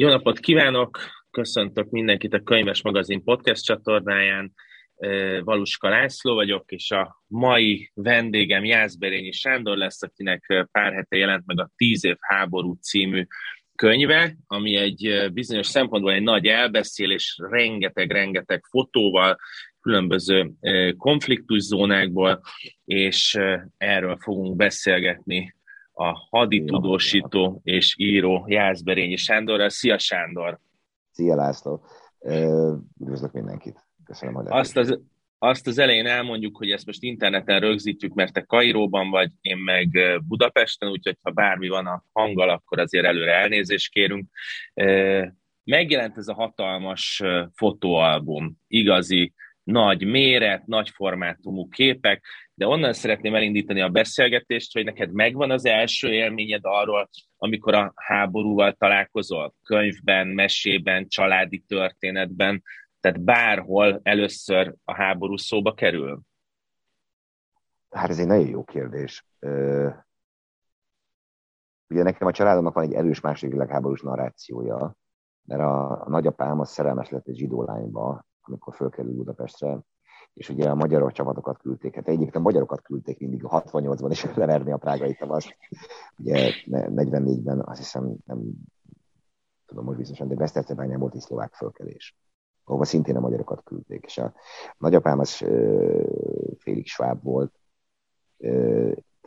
Jó napot kívánok! Köszöntök mindenkit a Könyves Magazin podcast csatornáján. Valuska László vagyok, és a mai vendégem Jászberényi Sándor lesz, akinek pár hete jelent meg a Tíz év háború című könyve, ami egy bizonyos szempontból egy nagy elbeszélés, rengeteg-rengeteg fotóval, különböző konfliktuszónákból, és erről fogunk beszélgetni a haditudósító és író Jászberényi Sándorral. Szia Sándor! Szia László! Üdvözlök mindenkit! Köszönöm, hogy azt az, azt az elején elmondjuk, hogy ezt most interneten rögzítjük, mert te Kairóban vagy, én meg Budapesten, úgyhogy ha bármi van a hanggal, akkor azért előre elnézést kérünk. Megjelent ez a hatalmas fotóalbum, igazi nagy méret, nagy formátumú képek, de onnan szeretném elindítani a beszélgetést, hogy neked megvan az első élményed arról, amikor a háborúval találkozol, könyvben, mesében, családi történetben, tehát bárhol először a háború szóba kerül? Hát ez egy nagyon jó kérdés. Ugye nekem a családomnak van egy erős második világháborús narrációja, mert a, a nagyapám az szerelmes lett egy zsidó lányba, amikor fölkerült Budapestre, és ugye a magyarok csapatokat küldték. Hát egyébként a magyarokat küldték mindig a 68-ban is leverni a prágai tavaszt. Ugye 44-ben azt hiszem nem tudom most biztosan, de Besztercebányán volt egy szlovák fölkelés, ahova szintén a magyarokat küldték. És a nagyapám az félig sváb volt,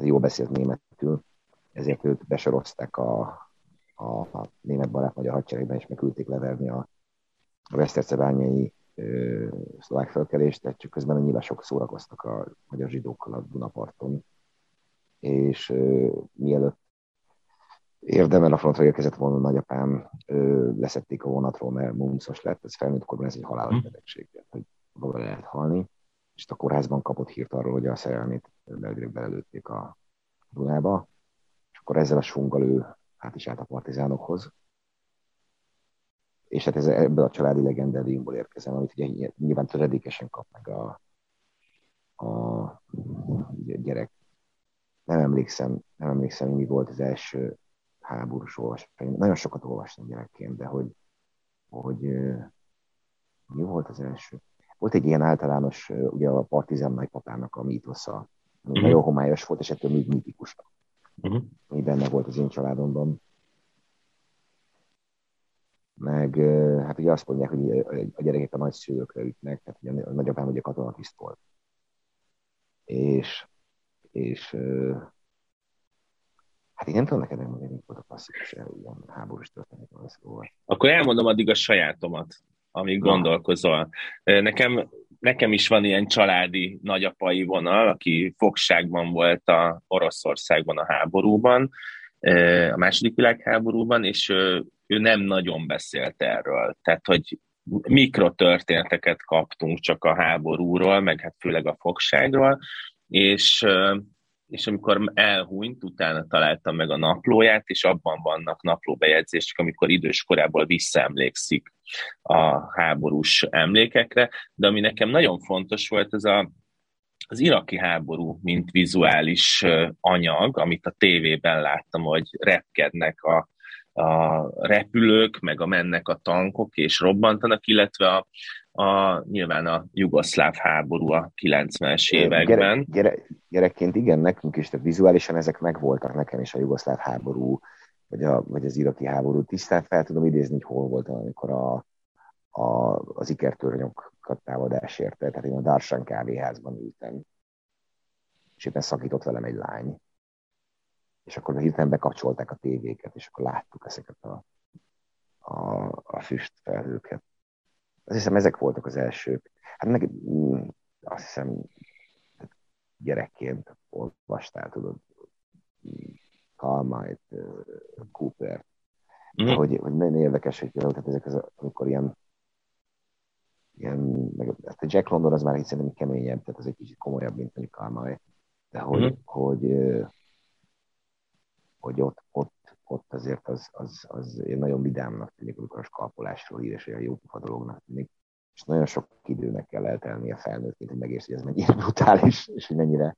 jól beszélt németül, ezért őt besorozták a, a, a német barát magyar hadseregben, és megküldték leverni a, a Besztercebányai szlovák felkelést, tehát csak közben annyira sok szórakoztak a magyar zsidókkal a Dunaparton, és uh, mielőtt érdemel a frontra érkezett volna a nagyapám, uh, leszették a vonatról, mert mumszos lett, ez felnőtt korban ez egy halálos hm. betegség, hogy maga lehet halni, és a kórházban kapott hírt arról, hogy a szerelmét belgileg belelőtték a Dunába, és akkor ezzel a sunggal ő át is állt a partizánokhoz, és hát ez ebből a családi legendáriumból érkezem, amit ugye nyilván töredékesen kap meg a, a gyerek. Nem emlékszem, nem emlékszem, mi volt az első háborús olvasmány. Nagyon sokat olvastam gyerekként, de hogy, hogy mi volt az első? Volt egy ilyen általános, ugye a partizán nagypapának a mítosza, ami uh-huh. nagyon homályos volt, és ettől még mítikus. Uh-huh. Ami benne volt az én családomban meg hát ugye azt mondják, hogy a gyerekek a nagyszülőkre ütnek, tehát ugye a nagyapám ugye katonatiszt volt. És, és hát én nem tudom neked megmondani, mi volt a klasszikus ilyen háborús történetről szóval. Akkor elmondom addig a sajátomat, amíg Na. gondolkozol. Nekem, nekem is van ilyen családi nagyapai vonal, aki fogságban volt a Oroszországban a háborúban, a második világháborúban, és ő nem nagyon beszélt erről. Tehát, hogy mikrotörténeteket kaptunk csak a háborúról, meg hát főleg a fogságról, és, és amikor elhunyt, utána találtam meg a naplóját, és abban vannak naplóbejegyzések, amikor idős korából visszaemlékszik a háborús emlékekre, de ami nekem nagyon fontos volt, ez a, az iraki háború, mint vizuális anyag, amit a tévében láttam, hogy repkednek a, a repülők, meg a mennek a tankok és robbantanak, illetve a, a, nyilván a jugoszláv háború a 90-es években. Gyere, gyere, gyerekként igen, nekünk is, tehát vizuálisan ezek megvoltak nekem is a jugoszláv háború, vagy, a, vagy az iraki háború. Tisztán fel tudom idézni, hogy hol voltam, amikor a, a, az ikertörnyokat támadás érte. Tehát én a Darsan kávéházban ültem, és éppen szakított velem egy lány és akkor hirtelen bekapcsolták a tévéket, és akkor láttuk ezeket a, a, a füstfelhőket. Azt hiszem, ezek voltak az elsők. Hát meg mm, azt hiszem, gyerekként olvastál, tudod, Kalmait, Cooper, mm. hogy, hogy nagyon érdekes, hogy például, tehát ezek az, amikor ilyen ilyen, meg, hát a Jack London az már hiszen keményebb, tehát az egy kicsit komolyabb, mint mondjuk Kalmai, de hogy, mm. hogy, hogy ott, ott, ott azért az, az, az nagyon vidámnak tűnik, amikor a skalpolásról ír, és olyan jó pufa dolognak tűnik. És nagyon sok időnek kell eltelni a felnőttként, hogy megérts, hogy ez mennyire brutális, és hogy mennyire,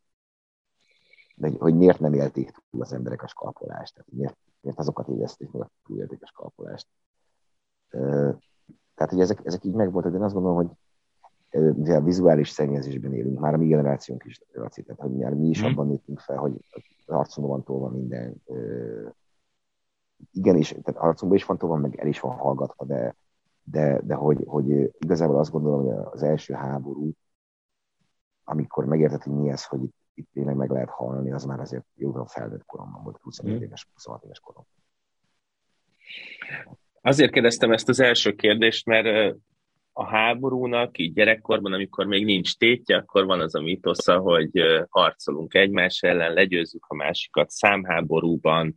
de hogy miért nem élték túl az emberek a skalpolást, tehát miért, miért azokat érezték meg, akik túlélték a skalpolást. Tehát, hogy ezek, ezek így megvoltak, de én azt gondolom, hogy mivel vizuális szennyezésben élünk, már a mi generációnk is, Laci, tehát hogy mi is mm. abban nőttünk fel, hogy arcunkban van tolva minden. Igen, és tehát arcunkban is van tolva, meg el is van hallgatva, de, de, de hogy, hogy igazából azt gondolom, hogy az első háború, amikor megértett, hogy mi ez, hogy itt, itt tényleg meg lehet halni, az már azért jóval felnőtt koromban volt, 25 mm. éves, 26 éves korom. Azért kérdeztem ezt az első kérdést, mert a háborúnak, így gyerekkorban, amikor még nincs tétje, akkor van az a mitosza, hogy harcolunk egymás ellen, legyőzzük a másikat számháborúban,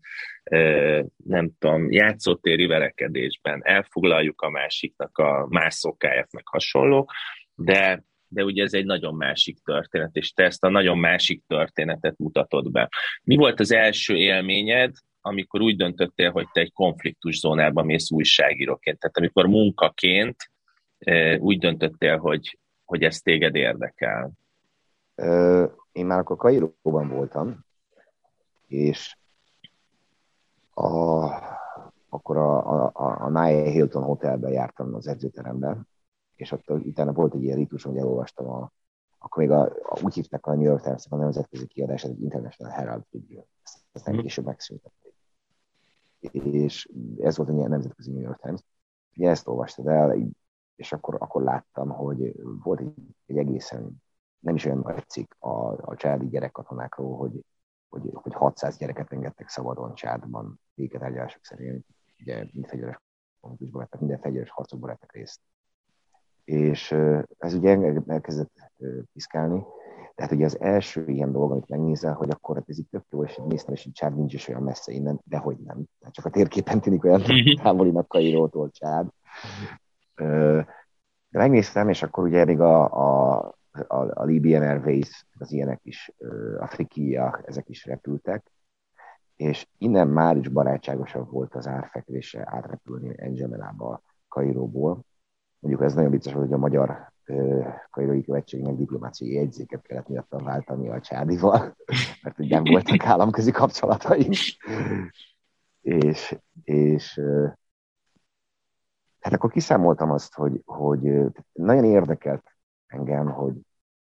nem tudom, játszótéri verekedésben, elfoglaljuk a másiknak a más szokáját, meg hasonló, de de ugye ez egy nagyon másik történet, és te ezt a nagyon másik történetet mutatod be. Mi volt az első élményed, amikor úgy döntöttél, hogy te egy konfliktus zónában mész újságíróként, tehát amikor munkaként úgy döntöttél, hogy, hogy ez téged érdekel? Én már akkor Kairóban voltam, és a, akkor a, a, a Nye Hilton Hotelben jártam az edzőteremben, és ott utána volt egy ilyen ritus, hogy elolvastam a, akkor még a, a, úgy hívták a New York times a nemzetközi kiadás, egy International Herald Tribune. Nem mhm. később megszüntették. És ez volt a nemzetközi New York Times. Ugye ezt olvastad el, és akkor, akkor láttam, hogy volt egy, egy egészen nem is olyan nagy cikk a, a családi gyerekkatonákról, hogy, hogy, hogy 600 gyereket engedtek szabadon csádban béketárgyalások szerint, ugye mind fegyveres konfliktusban vettek, minden fegyveres harcokban vettek részt. És ez ugye elkezdett piszkálni, tehát ugye az első ilyen dolog, amit megnézel, hogy akkor ez itt tök jó, és néztem, és így Csád nincs is olyan messze innen, de hogy nem. Tehát csak a térképen tűnik olyan távolinak Kairótól Csád. De megnéztem, és akkor ugye még a, a, a, a Libyan Airways, az ilyenek is, a ezek is repültek, és innen már is barátságosabb volt az árfekvése átrepülni Engemenába, Kairóból. Mondjuk ez nagyon vicces, hogy a magyar kairói követségnek diplomáciai jegyzéket kellett miattam váltani a csádival, mert ugye voltak államközi kapcsolataink. és, és Hát akkor kiszámoltam azt, hogy, hogy nagyon érdekelt engem, hogy,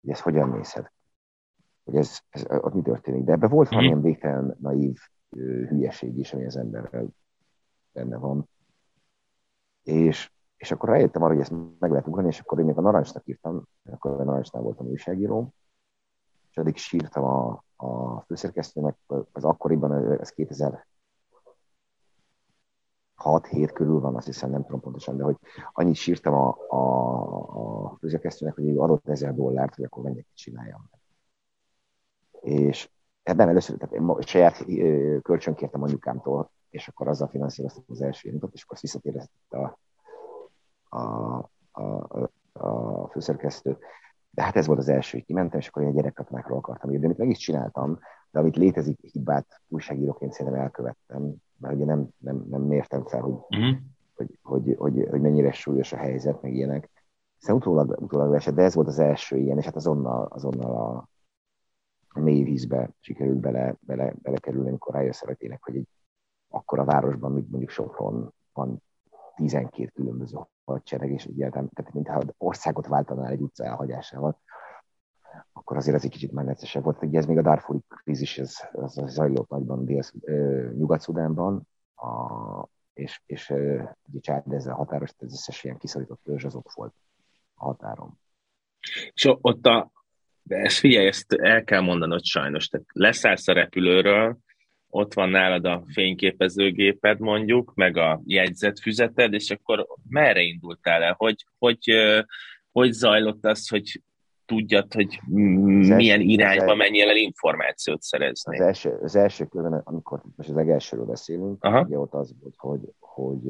hogy ez hogyan nézhet, hogy ez, ez ott mi történik. De ebben volt valamilyen végtelen naív hülyeség is, ami az emberrel benne van. És, és akkor rájöttem arra, hogy ezt meg lehet ugrani, és akkor én még a Narancsnak írtam, akkor a Narancsnál voltam újságíró, és addig sírtam a, a főszerkesztőnek, az akkoriban, ez 2000 6 hét körül van, azt hiszem, nem tudom pontosan, de hogy annyit sírtam a, a, a főzőkesztőnek, hogy adott ezer dollárt, hogy akkor menjek csináljam. És ebben először, tehát én saját kölcsön kértem anyukámtól, és akkor azzal finanszíroztam az első indított, és akkor visszatérezett a, a, a, a főszerkesztő. De hát ez volt az első, hogy kimentem, és akkor én a gyerekkatonákról akartam írni, amit meg is csináltam, de amit létezik hibát újságíróként szerintem elkövettem, mert ugye nem, nem, nem mértem fel, hogy, uh-huh. hogy, hogy, hogy, hogy, mennyire súlyos a helyzet, meg ilyenek. Hiszen utólag, utólag esett, de ez volt az első ilyen, és hát azonnal, azonnal a, a mély vízbe sikerült bele, bele, belekerülni, amikor rájössz hogy egy akkora városban, mint mondjuk Sopron van 12 különböző hadsereg, és egyáltalán, tehát mintha országot váltanál egy utca elhagyásával, akkor azért ez egy kicsit már neccesebb volt. Ugye ez még a Darfuri krízis, ez, az, az zajlott nagyban Nyugat-Szudánban, a, és, és ugye Csád ezzel határos, ez összes ilyen kiszorított törzs az ott volt a határon. És ott a, de ezt figyelj, ezt el kell mondanod sajnos, tehát leszállsz a repülőről, ott van nálad a fényképezőgéped mondjuk, meg a jegyzetfüzeted, és akkor merre indultál el? Hogy, hogy, hogy zajlott az, hogy tudjad, hogy milyen irányba menjél el információt szerezni. Az első, az első körben, amikor most az legelsőről beszélünk, Aha. ugye ott az volt, hogy, hogy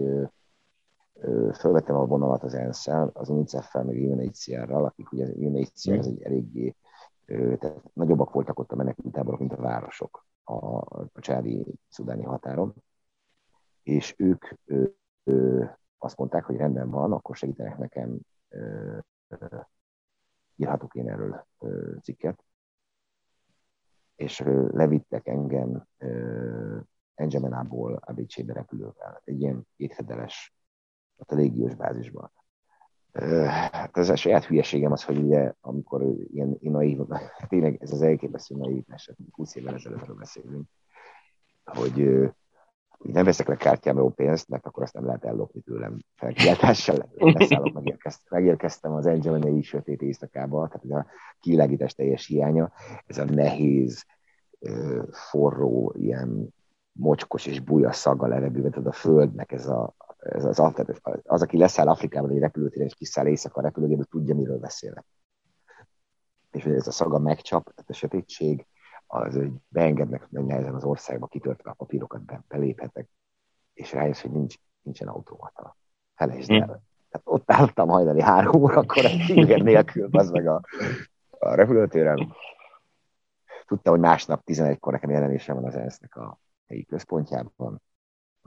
fölvettem a vonalat az ensz az UNICEF-fel, meg UNHCR-ral, akik ugye az UNHCR az egy eléggé, tehát nagyobbak voltak ott a menekültáborok, mint a városok a, a csádi szudáni határon, és ők ö, ö, azt mondták, hogy rendben van, akkor segítenek nekem ö, ö, írhatok én erről cikket, és levittek engem Engemenából ABC-be repülővel, egy ilyen kétfedeles, a légiós bázisban. Hát ez a saját hülyeségem az, hogy ugye, amikor ilyen, naív, tényleg ez az elképesztő naivitás, 20 évvel ezelőttről beszélünk, hogy nem veszek le kártyámról pénzt, mert akkor azt nem lehet ellopni tőlem. Felkiáltással leszállok, megérkeztem, megérkeztem az Angelina sötét éjszakába, tehát ez a kilágítás teljes hiánya, ez a nehéz, forró, ilyen mocskos és búja szaga levegőben, tehát a földnek ez, a, ez az, az, az, aki leszáll Afrikában egy repülőtéren és kiszáll éjszaka a repülőgéből, tudja, miről beszélek. És hogy ez a szaga megcsap, tehát a sötétség, az, hogy beengednek hogy nehezen az országba, kitörtve a papírokat, be, beléphetek, és rájössz, hogy nincs, nincsen automata. Felejtsd el. Hm. Tehát ott álltam hajnali három órakor egy finger nélkül, az meg a, a repülőtéren. Tudtam, hogy másnap 11-kor nekem jelenésem van az ENSZ-nek a helyi központjában.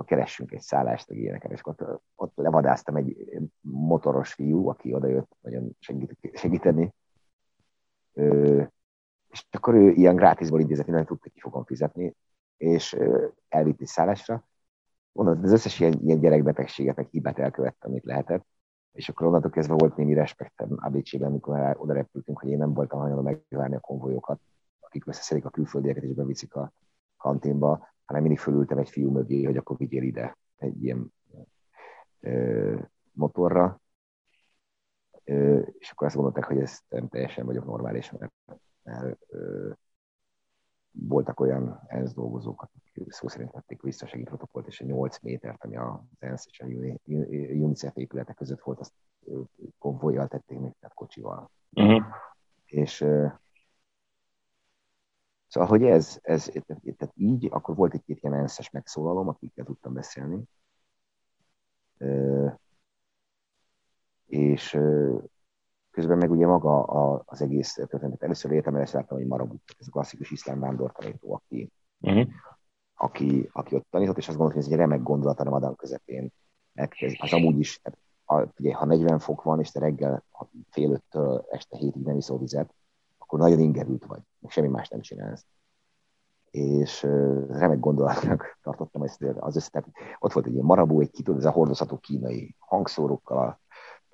Keressünk egy szállást, meg ilyeneket, és ott, ott levadáztam egy motoros fiú, aki odajött nagyon segíteni. Ö, és akkor ő ilyen grátisból idézett, hogy tudta, ki fogom fizetni, és elvitt egy szállásra. Mondom, az összes ilyen, ilyen gyerekbetegséget, meg hibát elkövettem, amit lehetett, és akkor onnantól kezdve volt némi respektem ABC-ben, amikor oda repültünk, hogy én nem voltam hajlandó megvárni a konvolyokat, akik összeszedik a külföldieket és beviszik a kanténba, hanem mindig fölültem egy fiú mögé, hogy akkor vigyél ide egy ilyen ö, motorra, ö, és akkor azt gondolták, hogy ez nem teljesen vagyok normális, mert mert ö, voltak olyan ENSZ dolgozók, akik szó szerint vették vissza a segélyprotokollt, és a 8 métert, ami az ENSZ és a UNICEF épületek között volt, azt konvojjal tették még, tehát kocsival. Uh-huh. És Szóval, hogy ez, ez tehát így, akkor volt egy-két ilyen ENSZ-es megszólalom, akikkel tudtam beszélni. Ö, és közben meg ugye maga a, az egész történet. Először értem, először láttam, hogy Marabut, ez a klasszikus iszlám vándortanító, aki, uh-huh. aki, aki ott tanított, és azt gondoltam, hogy ez egy remek gondolat a Ramadan közepén. Megkezd, az amúgy is, tehát, a, ugye, ha 40 fok van, és te reggel fél öttől este hétig nem iszol vizet, akkor nagyon ingerült vagy, meg semmi más nem csinálsz. És remek gondolatnak tartottam ezt az össze. Tehát ott volt egy ilyen marabú, egy kitól, ez a hordozható kínai hangszórókkal, a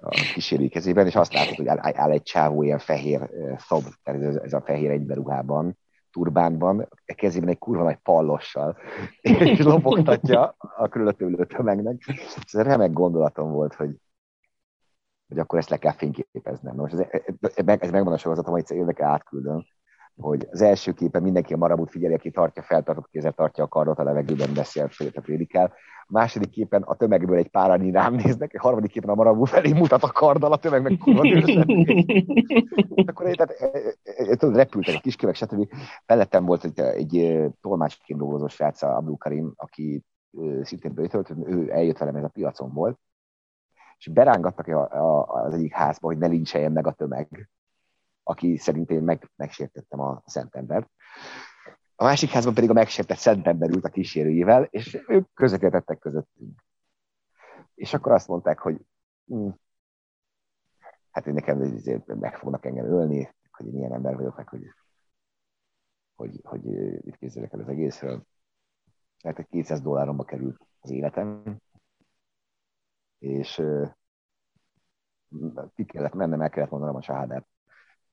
a kísérői kezében, és azt látod, hogy áll, áll egy csávó ilyen fehér szob, tehát ez, ez a fehér egyberuhában, turbánban, a kezében egy kurva nagy pallossal, és lopogtatja a körülöttő ülő tömegnek. Ez egy remek gondolatom volt, hogy, hogy akkor ezt le kell fényképeznem. Most ez, ez, megvan a sorozatom, hogy érdekel átküldöm, hogy az első képen mindenki a marabut figyeli, aki tartja, feltartott kézzel tartja a kardot a levegőben, beszél, a prédikál. A második képen a tömegből egy páran rám néznek, a harmadik képen a marabú felé mutat a karddal, a tömeg meg kurva Akkor én, tehát, tudod, repültek a kiskövek, stb. Mellettem volt egy, egy tolmácsként dolgozó srác, Abdul Karim, aki szintén beütött, ő eljött velem, ez a piacon volt, és berángattak az egyik házba, hogy ne lincseljen meg a tömeg aki szerint én meg, megsértettem a szentembert. A másik házban pedig a megsértett szentember ült a kísérőjével, és ők közvetítettek közöttünk. És akkor azt mondták, hogy hm, hát én nekem meg fognak engem ölni, hogy én ilyen ember vagyok, meg hogy, hogy, hogy mit képzelek el az egészről. Mert egy 200 dolláromba került az életem, és ki kellett mennem, el kellett mondanom a sahádát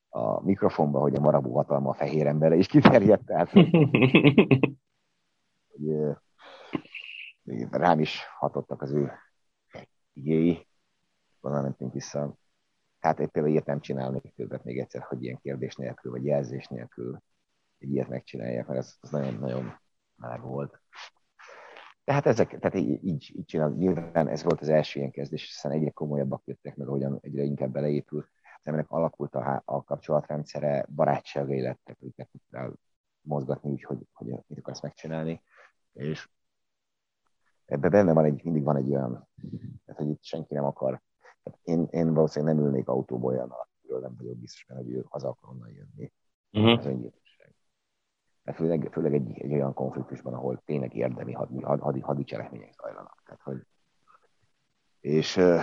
a mikrofonba, hogy a marabú hatalma a fehér emberre is kiterjedt, tehát hogy, rám is hatottak az ő igéi, onnan mentünk vissza. Hát egy például ilyet nem csinálnék többet még egyszer, hogy ilyen kérdés nélkül, vagy jelzés nélkül egy ilyet megcsinálják, mert ez, ez nagyon-nagyon már volt. Tehát ezek, tehát így, így csinál, nyilván ez volt az első ilyen kezdés, hiszen egyre komolyabbak jöttek meg, ahogyan egyre inkább beleépült az emberek alakult a, a kapcsolatrendszere, barátságai lettek, őket tudtál mozgatni úgy, hogy, hogy mit akarsz megcsinálni, és ebben benne van egy, mindig van egy olyan, tehát, hogy itt senki nem akar, tehát én, én valószínűleg nem ülnék autóba olyan, akiről nem vagyok biztos, mert hogy ő haza akar onnan jönni. Uh-huh. Öngyilkosság. Főleg, főleg egy, egy, olyan konfliktusban, ahol tényleg érdemi hadi, hadi, hadi cselekmények zajlanak. Tehát, hogy, és uh,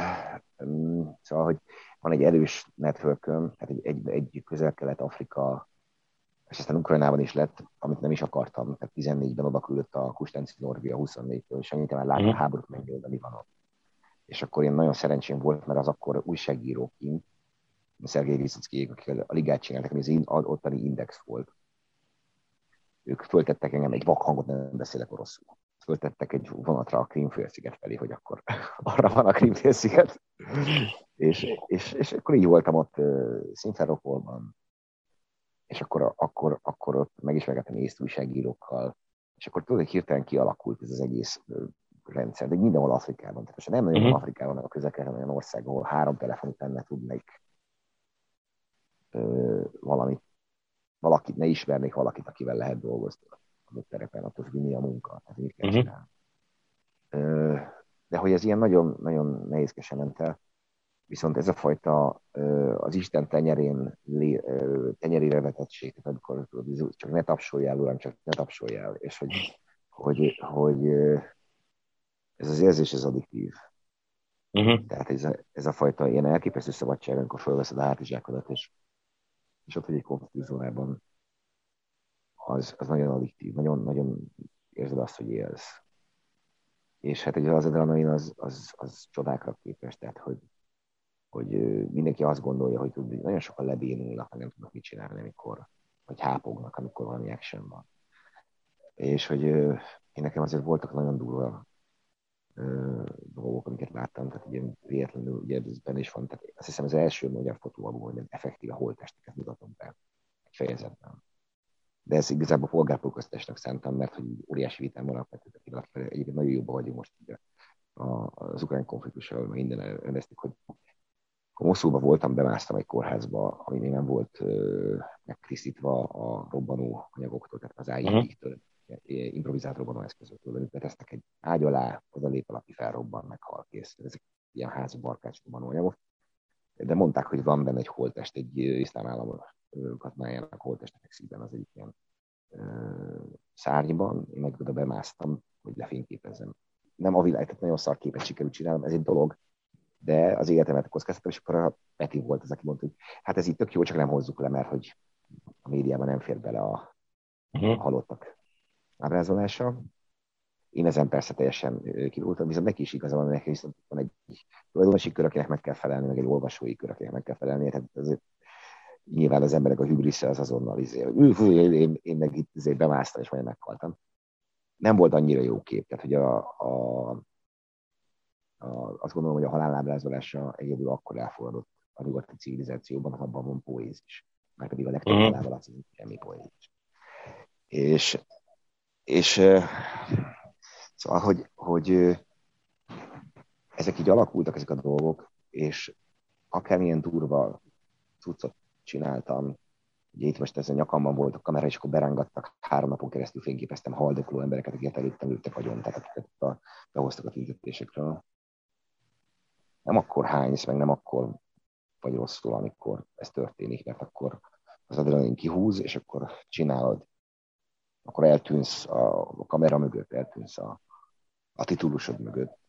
szóval, hogy van egy erős networkön, tehát egy, egy, egy közel-kelet-Afrika, és aztán Ukrajnában is lett, amit nem is akartam, tehát 14-ben oda küldött a Kustenci Norvia 24-től, és annyit már láttam mm. a háborút megnyílt a Libanon. és akkor én nagyon szerencsém volt, mert az akkor újságíróként, Szergei Viszickiék, akik a ligát csináltak, ami az ottani index volt. Ők föltettek engem egy vakhangot, nem beszélek oroszul. Föltettek egy vonatra a Krímfélsziget felé, hogy akkor arra van a Krímfélsziget. és, és, és, akkor így voltam ott Szimferopolban, és akkor, akkor, akkor ott megismerkedtem észt újságírókkal, és akkor tudod, hogy hirtelen kialakult ez az egész rendszer, de mindenhol Afrikában. Tehát nem nagyon uh-huh. Afrikában, a közel olyan ország, ahol három telefon után ne tudnék ö, valamit, valakit, ne ismernék valakit, akivel lehet dolgozni a terepen, attól függ, mi a munka, tehát mit kell uh-huh. De hogy ez ilyen nagyon, nagyon nehézkesen ment el, viszont ez a fajta az Isten tenyerén, tenyerére vetettség, tehát amikor tudod, csak ne tapsoljál, uram, csak ne tapsoljál, és hogy, hogy, hogy ez az érzés, ez addiktív. Uh-huh. Tehát ez a, ez a fajta ilyen elképesztő szabadság, amikor felveszed a hátizsákodat, és, és ott vagy egy konfliktuszónában, az, az nagyon addiktív, nagyon, nagyon érzed azt, hogy élsz. És hát ugye az adrenalin az, az, az csodákra képes, tehát hogy, hogy mindenki azt gondolja, hogy nagyon sokan lebénulnak, nem tudnak mit csinálni, amikor, vagy hápognak, amikor valami action van. És hogy én nekem azért voltak nagyon durva dolgok, amiket láttam, tehát ugye véletlenül ugye ez benne is van, tehát azt hiszem az első magyar fotóalbum, hogy effektíve holtesteket mutatom be egy fejezetben. De ez igazából polgárpolgasztásnak szántam, mert hogy óriási vitám van alapvetően, egyébként nagyon jobban vagyunk most ugye az ukrán konfliktussal, meg minden elvesztik, hogy Moszulban voltam, bemásztam egy kórházba, ami még nem volt megtisztítva a robbanó anyagoktól, tehát az IED-től. Uh-huh improvizált robbanóeszközökről, amit betesznek egy ágy alá, oda lép alapja felrobban, meghal, kész. Ezek ilyen házi barkács robbanóanyagok. De mondták, hogy van benne egy holtest, egy iszlám állam katmájának holteste fekszik az egyik ilyen szárnyban, én meg oda bemásztam, hogy lefényképezzem. Nem a világ, tehát nagyon szar képet sikerült csinálnom, ez egy dolog, de az életemet kockáztatom, és akkor a Peti volt az, aki mondta, hogy hát ez itt tök jó, csak nem hozzuk le, mert hogy a médiában nem fér bele a, uh-huh. a halottak ábrázolása. Én ezen persze teljesen kivultam, viszont neki is igaza van, neki viszont van egy tulajdonosi kör, akinek meg kell felelni, meg egy olvasói kör, akinek meg kell felelni. Tehát azért nyilván az emberek a hübrisze az azonnal izé, hogy én, én, én meg itt izé bemásztam, és majd meghaltam. Nem volt annyira jó kép, tehát hogy a, a, a, azt gondolom, hogy a halállábrázolása egyedül akkor elfogadott a nyugati civilizációban, abban van poézis. Már pedig a legtöbb uh-huh. halálválasz semmi poézis. És és szóval, hogy, hogy ezek így alakultak, ezek a dolgok, és akármilyen durva cuccot csináltam, ugye itt most ez a nyakamban volt a kamera, és akkor berángattak, három napon keresztül fényképeztem haldokló embereket, akiket előttem ültek agyon, tehát akiket a, behoztak a tüntetésekről. Nem akkor hánysz, meg nem akkor vagy rosszul, amikor ez történik, mert akkor az adrenalin kihúz, és akkor csinálod akkor eltűnsz a, kamera mögött, eltűnsz a, a titulusod mögött,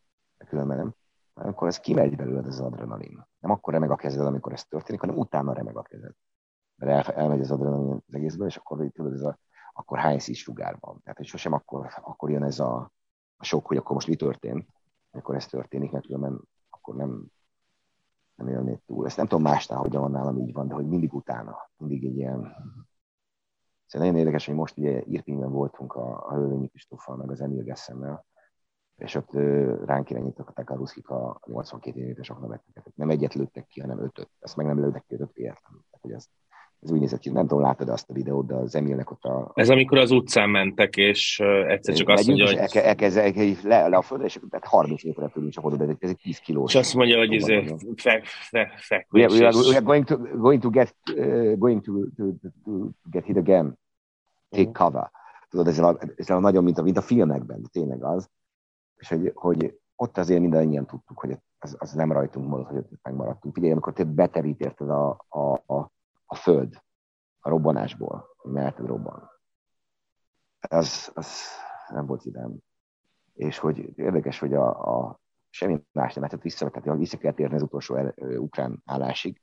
különben nem. Amikor ez kimegy belőled az adrenalin. Nem akkor remeg a kezed, amikor ez történik, hanem utána remeg a kezed. Mert el, elmegy az adrenalin az egészből, és akkor tudod, ez a, akkor hány szíz sugár van. Tehát, hogy sosem akkor, akkor jön ez a, a sok, hogy akkor most mi történt, amikor ez történik, mert különben akkor nem, nem élnéd túl. Ezt nem tudom másnál, hogyan van nálam így van, de hogy mindig utána, mindig egy ilyen Szóval nagyon érdekes, hogy most ugye Irpingben voltunk a, a Hölvényi Kristóffal, meg az Emil Gessemmel, és ott ránk irányították a Ruszkik a 82 éves aknavetteket. Nem egyet lőttek ki, hanem ötöt. Ezt meg nem lőttek ki ötöt véletlenül. Tehát, hogy ez, ez úgy nézett ki. Nem tudom, látod azt a videót, de az Emilnek ott a... Ez amikor az utcán mentek, és egyszer csak azt mondja, hogy... Elkezd el, el, le, le, a földre, és tehát 30 méterre tőlünk csak oda, de ez egy 10 kilós. És azt mondja, hogy ez fek, fek, fek, we, are, going to, going to get, uh, going to, to, to, to get hit again take cover. Tudod, ez a, ez a nagyon, mint a, mint a filmekben, de tényleg az. És hogy, hogy ott azért mindannyian tudtuk, hogy az, az nem rajtunk maradt, hogy ott megmaradtunk. Figyelj, amikor te beterít érted a, a, a, a föld a robbanásból, mert robban. Az, az nem volt idem. És hogy érdekes, hogy a, a semmi más nem lehetett vissza, tehát vissza kell térni az utolsó el, ukrán állásig.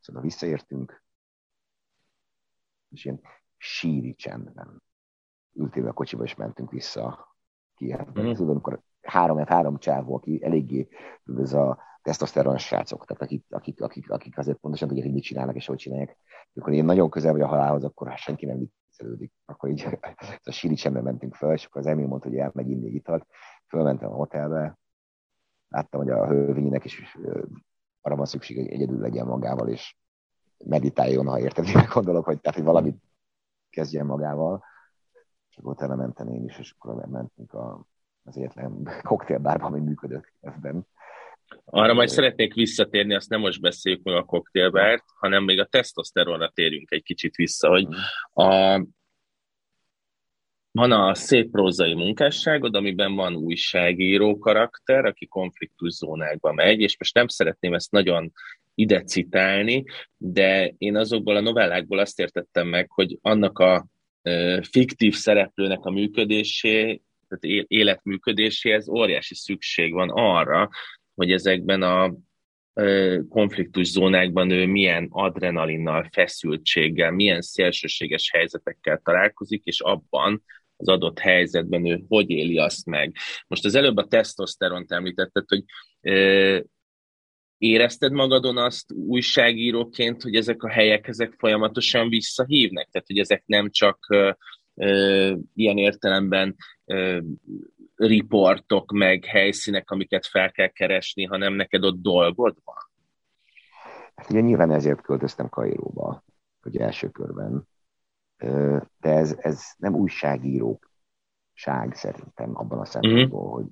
Szóval visszaértünk, és ilyen síri csendben ültél a kocsiba, és mentünk vissza Kievbe. Mm. Tudod, amikor három három csávó, aki eléggé ez a tesztoszteron srácok, tehát akik, akik, akik, akik azért pontosan tudják, hogy mit csinálnak és hogy csinálják. Amikor én nagyon közel vagy a halálhoz, akkor hát senki nem viccelődik. Akkor így a Siricsembe mentünk fel, és akkor az Emil mondta, hogy elmegy inni italt. Fölmentem a hotelbe, láttam, hogy a hölvénynek is arra van szükség, hogy egyedül legyen magával, és meditáljon, ha érted, mire gondolok, hogy, tehát, hogy valamit kezdjen magával. Akkor utána mentem én is, és akkor mentünk a, az egyetlen koktélbárba, ami működött ebben. Arra majd szeretnék visszatérni, azt nem most beszéljük meg a koktélbárt, hanem még a tesztoszteronra térjünk egy kicsit vissza, hogy a, van a szép prózai munkásságod, amiben van újságíró karakter, aki konfliktus zónákba megy, és most nem szeretném ezt nagyon ide citálni, de én azokból a novellákból azt értettem meg, hogy annak a fiktív szereplőnek a működésé, tehát életműködéséhez óriási szükség van arra, hogy ezekben a konfliktus zónákban ő milyen adrenalinnal, feszültséggel, milyen szélsőséges helyzetekkel találkozik, és abban az adott helyzetben ő hogy éli azt meg. Most az előbb a tesztoszteront említetted, hogy érezted magadon azt újságíróként, hogy ezek a helyek ezek folyamatosan visszahívnak? Tehát, hogy ezek nem csak ilyen értelemben riportok, meg helyszínek, amiket fel kell keresni, hanem neked ott dolgod van? Hát ugye nyilván ezért költöztem Kairóba, hogy első körben. De ez, ez nem újságírók ság szerintem abban a szempontból, uh-huh. hogy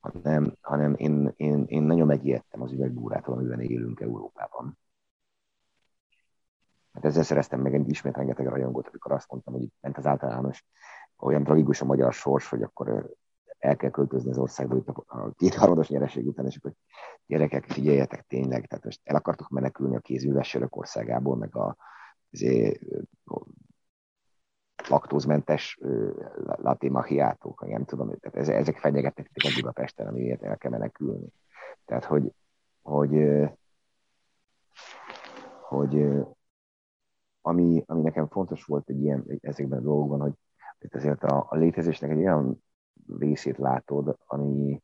hanem, hanem én, én, én nagyon megijedtem az üvegbúrától, amiben élünk Európában. Hát ezzel szereztem meg ismét rengeteg rajongot, amikor azt mondtam, hogy itt ment az általános olyan tragikus a magyar sors, hogy akkor el kell költözni az országba itt a kétharmados nyereség után, és akkor gyerekek, figyeljetek tényleg, tehát most el akartok menekülni a kézműves országából, meg a, azért, laktózmentes latte macchiatók, nem tudom, tehát ezek fenyegetnek a Budapesten, amiért el kell menekülni. Tehát, hogy, hogy, hogy ami, ami nekem fontos volt egy ilyen, ezekben a dolgokban, hogy ezért a, a létezésnek egy olyan részét látod, ami,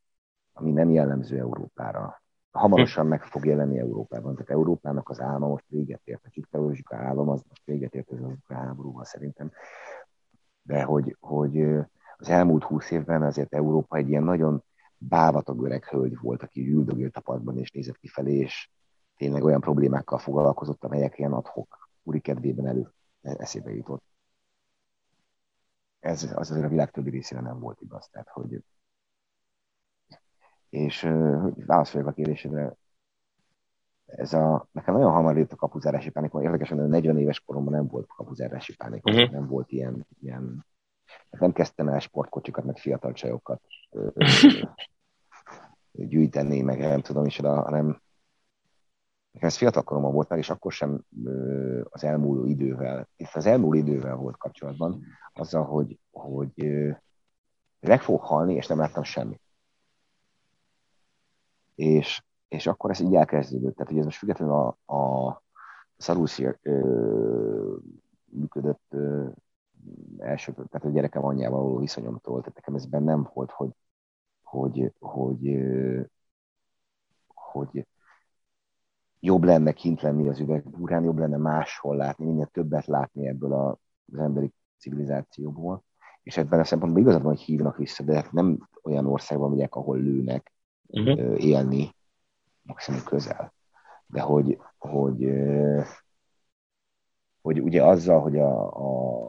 ami nem jellemző Európára. Hamarosan meg fog jelenni Európában. Tehát Európának az álma most véget ért. A Csipkerózsika állam az most véget ért az háborúval szerintem de hogy, hogy az elmúlt húsz évben azért Európa egy ilyen nagyon bávatag öreg hölgy volt, aki üldögélt a padban és nézett kifelé, és tényleg olyan problémákkal foglalkozott, amelyek ilyen adhok úri kedvében elő eszébe jutott. Ez az azért a világ többi részére nem volt igaz. Tehát, hogy és hogy válaszoljak a kérdésedre, ez a, nekem nagyon hamar jött a kapuzárási pánik, mert érdekesen, hogy 40 éves koromban nem volt kapuzárási pánik, uh-huh. nem volt ilyen, ilyen nem kezdtem el sportkocsikat, meg fiatal csajokat gyűjteni, meg nem tudom is, hanem nekem ez fiatal koromban volt meg, és akkor sem az elmúló idővel, itt az elmúló idővel volt kapcsolatban, azzal, hogy, hogy meg fog halni, és nem láttam semmit. És és akkor ez így elkezdődött. Tehát, hogy ez most függetlenül a, a Szaruszi működött ö, első, tehát a gyerekem anyjával való viszonyomtól, tehát nekem ez nem volt, hogy, hogy, hogy, ö, hogy jobb lenne kint lenni az üvegbúrán, jobb lenne máshol látni, minél többet látni ebből a, az emberi civilizációból. És ebben a szempontból igazad van, hogy hívnak vissza, de nem olyan országban megyek, ahol lőnek uh-huh. élni, maximum közel. De hogy, hogy, hogy ugye azzal, hogy a, a,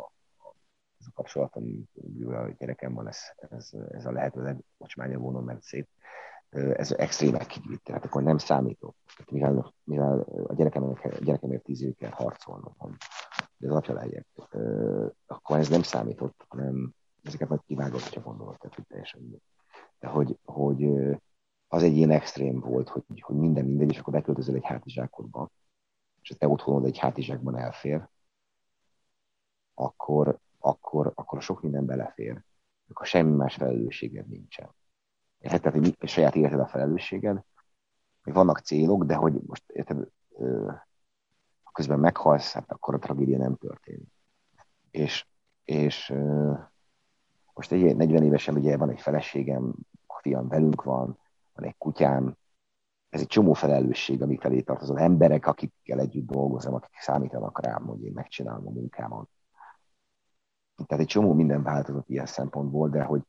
az a kapcsolatom a gyerekem van, ez, ez, ez a lehető legmocsmányabb vonom, mert szép, ez extrémek kigyűjt, tehát akkor nem számítok. Mivel, mivel a gyerekemért, a gyerekemért tíz évig kell harcolnom, hogy az atya legyek, akkor ez nem számított, hanem ezeket majd kivágott, ha gondolod, tehát hogy teljesen. De hogy, hogy az egy ilyen extrém volt, hogy, hogy minden mindegy, és akkor beköltözöl egy hátizsákodba, és te otthonod egy hátizsákban elfér, akkor, akkor, akkor sok minden belefér, akkor semmi más felelősséged nincsen. Érted? Hogy a saját életed a felelősséged, még vannak célok, de hogy most érted, ö, közben meghalsz, hát akkor a tragédia nem történik. És, és ö, most egy 40 évesen ugye van egy feleségem, fiam velünk van, van egy kutyám, ez egy csomó felelősség, ami felé tartozó emberek, akikkel együtt dolgozom, akik számítanak rám, hogy én megcsinálom a munkámat. Tehát egy csomó minden változott ilyen szempontból, de hogy,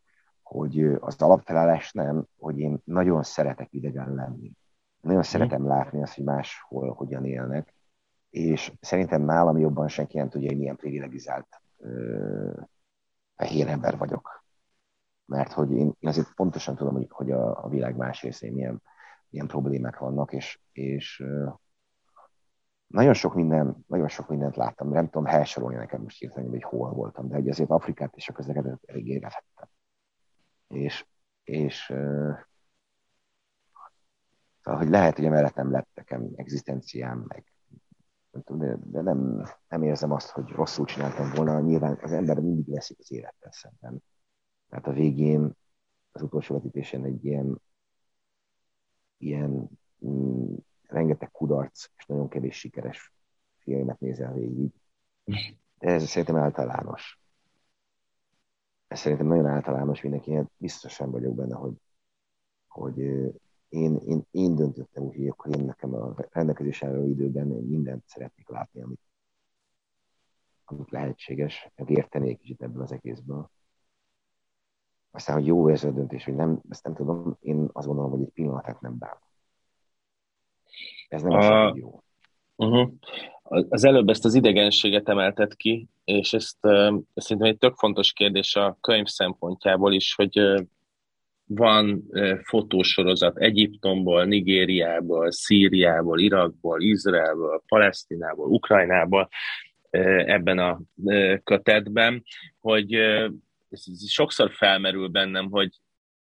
hogy az alapfelállás nem, hogy én nagyon szeretek idegen lenni. Nagyon szeretem látni azt, hogy máshol hogyan élnek, és szerintem nálam jobban senki nem tudja, hogy milyen privilegizált fehér ember vagyok. Mert hogy én, én azért pontosan tudom, hogy, hogy a, a világ más részén milyen, milyen problémák vannak, és, és nagyon sok minden, nagyon sok mindent láttam, nem tudom helyorolni nekem most hirtelen, hogy hol voltam, de hogy azért Afrikát és a közlekedőt elég élvezhettem. És, és szóval, hogy lehet, hogy emellett nem lett nekem egzisztenciám, meg de, de nem, nem érzem azt, hogy rosszul csináltam volna. Nyilván az ember mindig veszik az élettel szemben. Tehát a végén, az utolsó vetítésen egy ilyen, ilyen mm, rengeteg kudarc és nagyon kevés sikeres filmet nézel végig. De ez szerintem általános. Ez szerintem nagyon általános mindenki. Biztosan vagyok benne, hogy, hogy én, én, én döntöttem úgy, hogy én nekem a rendelkezés álló időben én mindent szeretnék látni, amit, amit lehetséges, meg érteni egy kicsit ebből az egészből. Aztán, hogy jó ez a döntés, hogy nem, ezt nem tudom, én azt gondolom, hogy egy pillanatát nem bánom. Ez nem a... az, jó. Uh-huh. Az előbb ezt az idegenséget emeltet ki, és ezt, ezt szerintem egy tök fontos kérdés a könyv szempontjából is, hogy van fotósorozat Egyiptomból, Nigériából, Szíriából, Irakból, Izraelből, Palesztinából, Ukrajnából ebben a kötetben, hogy sokszor felmerül bennem, hogy,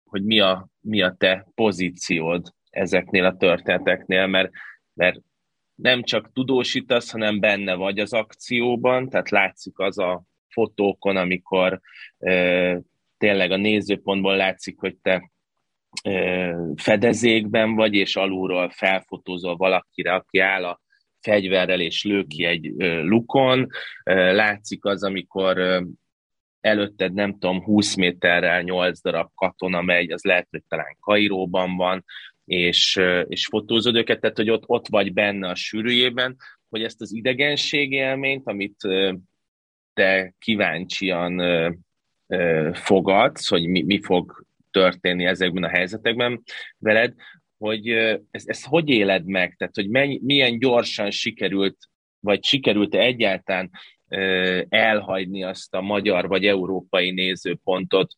hogy mi, a, mi a te pozíciód ezeknél a történeteknél, mert, mert nem csak tudósítasz, hanem benne vagy az akcióban, tehát látszik az a fotókon, amikor tényleg a nézőpontból látszik, hogy te fedezékben vagy, és alulról felfotózol valakire, aki áll a fegyverrel, és lő ki egy lukon. Látszik az, amikor előtted nem tudom, 20 méterrel 8 darab katona megy, az lehet, hogy talán Kairóban van, és, és fotózod őket, tehát hogy ott, ott vagy benne a sűrűjében, hogy ezt az idegenség élményt, amit te kíváncsian fogadsz, hogy mi, mi fog történni ezekben a helyzetekben veled, hogy ezt, ezt hogy éled meg? Tehát, hogy mennyi, milyen gyorsan sikerült, vagy sikerült-e egyáltalán elhagyni azt a magyar vagy európai nézőpontot,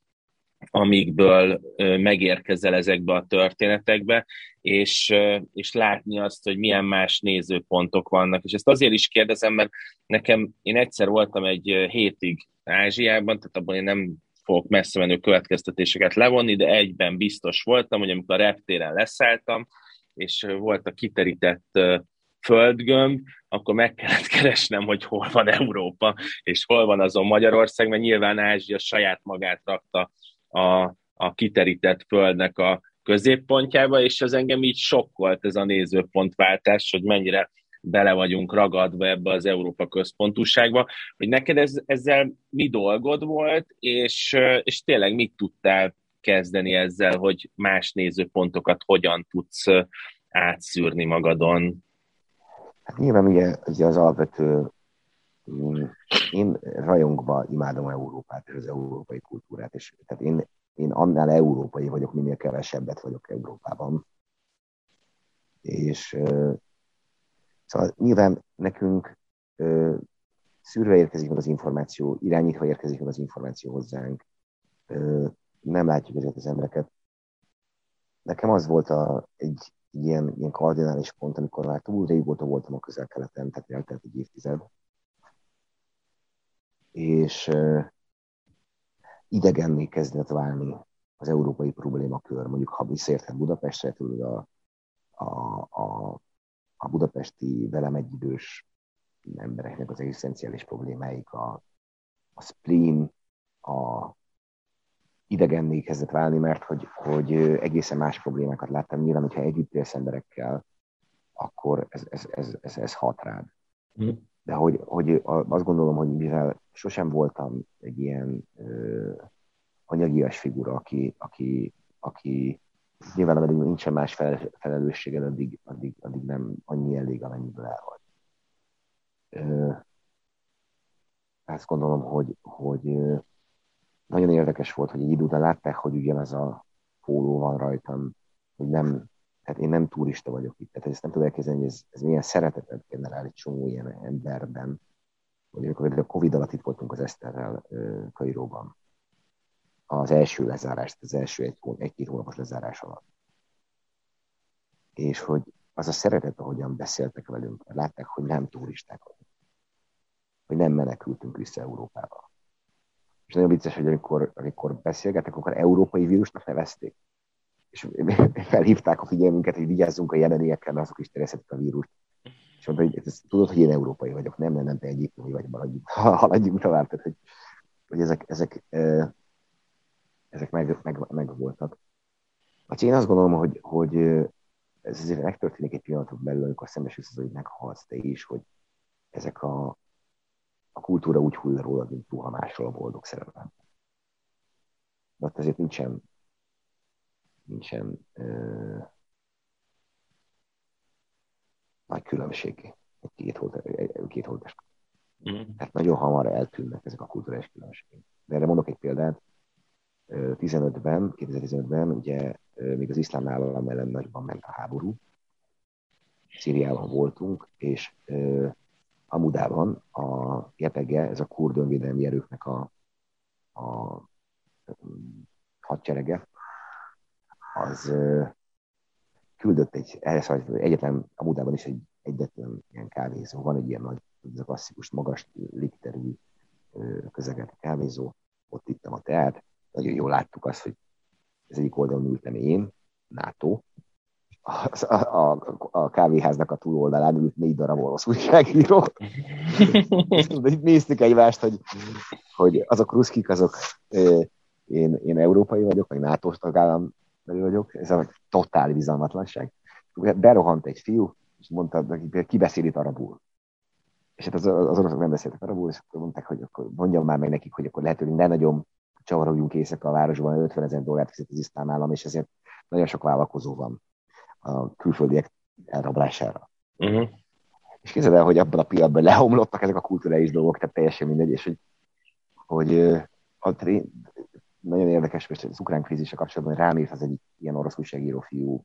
amikből megérkezel ezekbe a történetekbe, és, és látni azt, hogy milyen más nézőpontok vannak. És ezt azért is kérdezem, mert nekem, én egyszer voltam egy hétig Ázsiában, tehát abban én nem fogok messze menő következtetéseket levonni, de egyben biztos voltam, hogy amikor a reptéren leszálltam, és volt a kiterített földgömb, akkor meg kellett keresnem, hogy hol van Európa, és hol van azon Magyarország, mert nyilván Ázsia saját magát rakta a, a kiterített földnek a középpontjába, és ez engem így sokkolt ez a nézőpontváltás, hogy mennyire bele vagyunk ragadva ebbe az Európa központúságba, hogy neked ez, ezzel mi dolgod volt, és, és tényleg mit tudtál kezdeni ezzel, hogy más nézőpontokat hogyan tudsz átszűrni magadon? Hát nyilván ugye, ugye az alapvető én rajongva imádom Európát és az európai kultúrát, és tehát én, én annál európai vagyok, minél kevesebbet vagyok Európában. És Szóval nyilván nekünk szűrve érkezik meg az információ, irányítva érkezik meg az információ hozzánk, nem látjuk ezeket az embereket. Nekem az volt a, egy ilyen, ilyen kardinális pont, amikor már túl régóta voltam a közel-keleten, tehát eltelt egy évtized, és idegenné kezdett válni az európai problémakör. Mondjuk, ha visszaértem Budapestre, tudod, a, a, a a budapesti velem egyidős embereknek az egzisztenciális problémáik, a, a spleen, a idegenné kezdett válni, mert hogy, hogy egészen más problémákat láttam. Nyilván, hogyha együtt élsz emberekkel, akkor ez, ez, ez, ez, ez hat rád. Mm. De hogy, hogy azt gondolom, hogy mivel sosem voltam egy ilyen ö, anyagias figura, aki, aki aki nyilván ameddig nincsen más felelősséged, addig, addig, addig nem annyi elég, amennyiből el vagy. Azt gondolom, hogy, hogy nagyon érdekes volt, hogy egy idő után látták, hogy ugyanaz a póló van rajtam, hogy nem, tehát én nem turista vagyok itt, tehát ezt nem tudom elképzelni, hogy ez, ez milyen szeretetet generál egy csomó ilyen emberben. Hogy amikor a Covid alatt itt voltunk az Eszterrel Kairóban, az első lezárás, az első egy, egy-két hónapos lezárás alatt. És hogy az a szeretet, ahogyan beszéltek velünk, látták, hogy nem turisták vagyunk. Hogy nem menekültünk vissza Európába. És nagyon vicces, hogy amikor, amikor beszélgettek, akkor európai vírusnak nevezték. És felhívták a figyelmünket, hogy vigyázzunk a jelenlékekkel, mert azok is terjeszthetik a vírust. És mondta, hogy ez, tudod, hogy én európai vagyok, nem, nem, nem, te egyiptomi vagy, maradjunk, haladjunk tovább. Tehát, hogy, hogy ezek, ezek, ezek meg, meg, meg voltak. Hát én azt gondolom, hogy, hogy ez azért megtörténik egy pillanatok belül, amikor szembesülsz az, hogy meghalsz te is, hogy ezek a, a kultúra úgy hull rólad, mint ruha másról a boldog szerelem. De ott azért nincsen, nincsen ö, nagy különbség egy két, hold, két holdas. Mm. Tehát nagyon hamar eltűnnek ezek a kulturális különbségek. De erre mondok egy példát. 15-ben, 2015-ben ugye még az iszlám állam ellen nagyban ment a háború. Szíriában voltunk, és Amudában a Jepege, ez a kurd önvédelmi erőknek a, a hadserege, az küldött egy, egyetlen Amudában is egy egyetlen ilyen kávézó, van egy ilyen nagy, ez a klasszikus, magas légterű közeget kávézó, ott ittam a teát, nagyon jól láttuk azt, hogy az egyik oldalon ültem én, NATO, a, a, a kávéháznak a túloldalán ült négy darab orosz újságíró. Néztük egymást, hogy, hogy azok ruszkik, azok én, én európai vagyok, vagy nato tagállam vagyok, ez a totál bizalmatlanság. Berohant egy fiú, és mondta, hogy ki beszél itt arabul. És hát az, az oroszok nem beszéltek arabul, és akkor mondták, hogy akkor mondjam már meg nekik, hogy akkor lehet, hogy ne nagyon csavarogjunk éjszaka a városban, 50 ezer dollárt fizet az iszlám állam, és ezért nagyon sok vállalkozó van a külföldiek elrablására. Uh-huh. És képzeld el, hogy abban a pillanatban leomlottak ezek a kulturális dolgok, tehát teljesen mindegy, és hogy, hogy a tré... nagyon érdekes, hogy az ukrán krízise kapcsolatban rám írt az egyik ilyen orosz újságíró fiú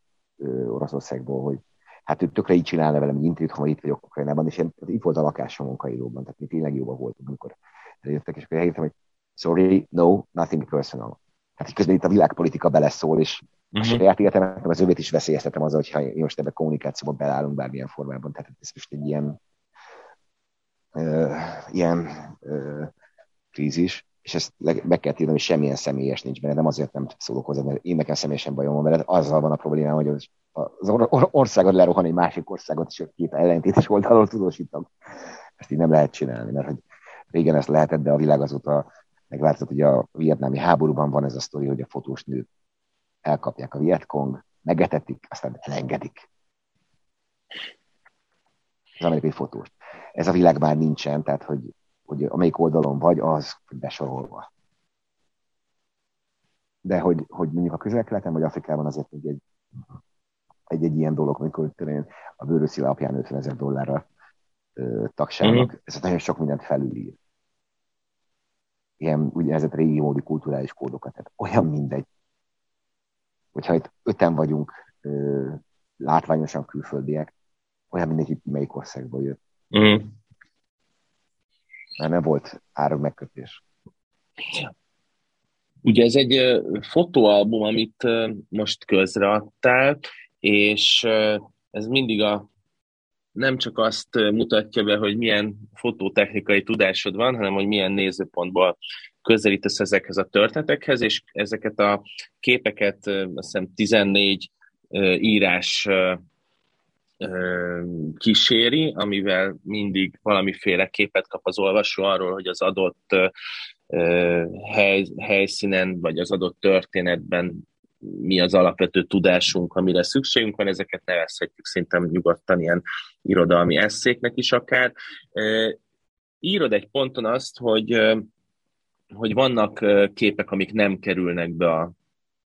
Oroszországból, hogy hát ő tökre így csinálna velem egy interjút, ha itt vagyok Ukrajnában, és én, itt volt a lakásom munkairóban, tehát mi tényleg jóban voltunk, amikor eljöttek, és akkor elhívtam, hogy sorry, no, nothing personal. Hát közben itt a világpolitika beleszól, és uh-huh. a mhm. saját életemet, az övét is veszélyeztetem azzal, hogyha most ebbe kommunikációba belállunk bármilyen formában. Tehát ez most egy ilyen, uh, ilyen uh, krízis, és ezt meg kell írni, hogy semmilyen személyes nincs benne, nem azért nem szólok hozzá, mert én nekem személyesen bajom van vele, azzal van a probléma, hogy az, or- országot lerohan egy másik országot, és két ellentétes oldalról tudósítom. Ezt így nem lehet csinálni, mert hogy régen ezt lehetett, de a világ azóta megváltozott, hogy a vietnámi háborúban van ez a sztori, hogy a fotós nők elkapják a Vietkong, megetetik, aztán elengedik. Az amerikai fotós. Ez a világ már nincsen, tehát hogy, hogy amelyik oldalon vagy, az besorolva. De hogy, hogy mondjuk a közel-keleten vagy Afrikában azért egy, egy, egy, egy ilyen dolog, amikor én a bőröszil alapján 50 ezer dollárra tagságnak, mm-hmm. ez nagyon sok mindent felülír ilyen úgynevezett régi módi kulturális kódokat. Tehát olyan mindegy, hogyha itt öten vagyunk ö, látványosan külföldiek, olyan mindegy, hogy melyik országból jött. Mm. Mert nem volt árag megkötés. Ugye ez egy fotóalbum, amit most közreadtál, és ez mindig a nem csak azt mutatja be, hogy milyen fotótechnikai tudásod van, hanem hogy milyen nézőpontból közelítesz ezekhez a történetekhez, és ezeket a képeket, azt hiszem 14 írás kíséri, amivel mindig valamiféle képet kap az olvasó arról, hogy az adott hely, helyszínen, vagy az adott történetben mi az alapvető tudásunk, amire szükségünk van, ezeket nevezhetjük szerintem nyugodtan ilyen irodalmi eszéknek is akár. Írod egy ponton azt, hogy, hogy vannak képek, amik nem kerülnek be a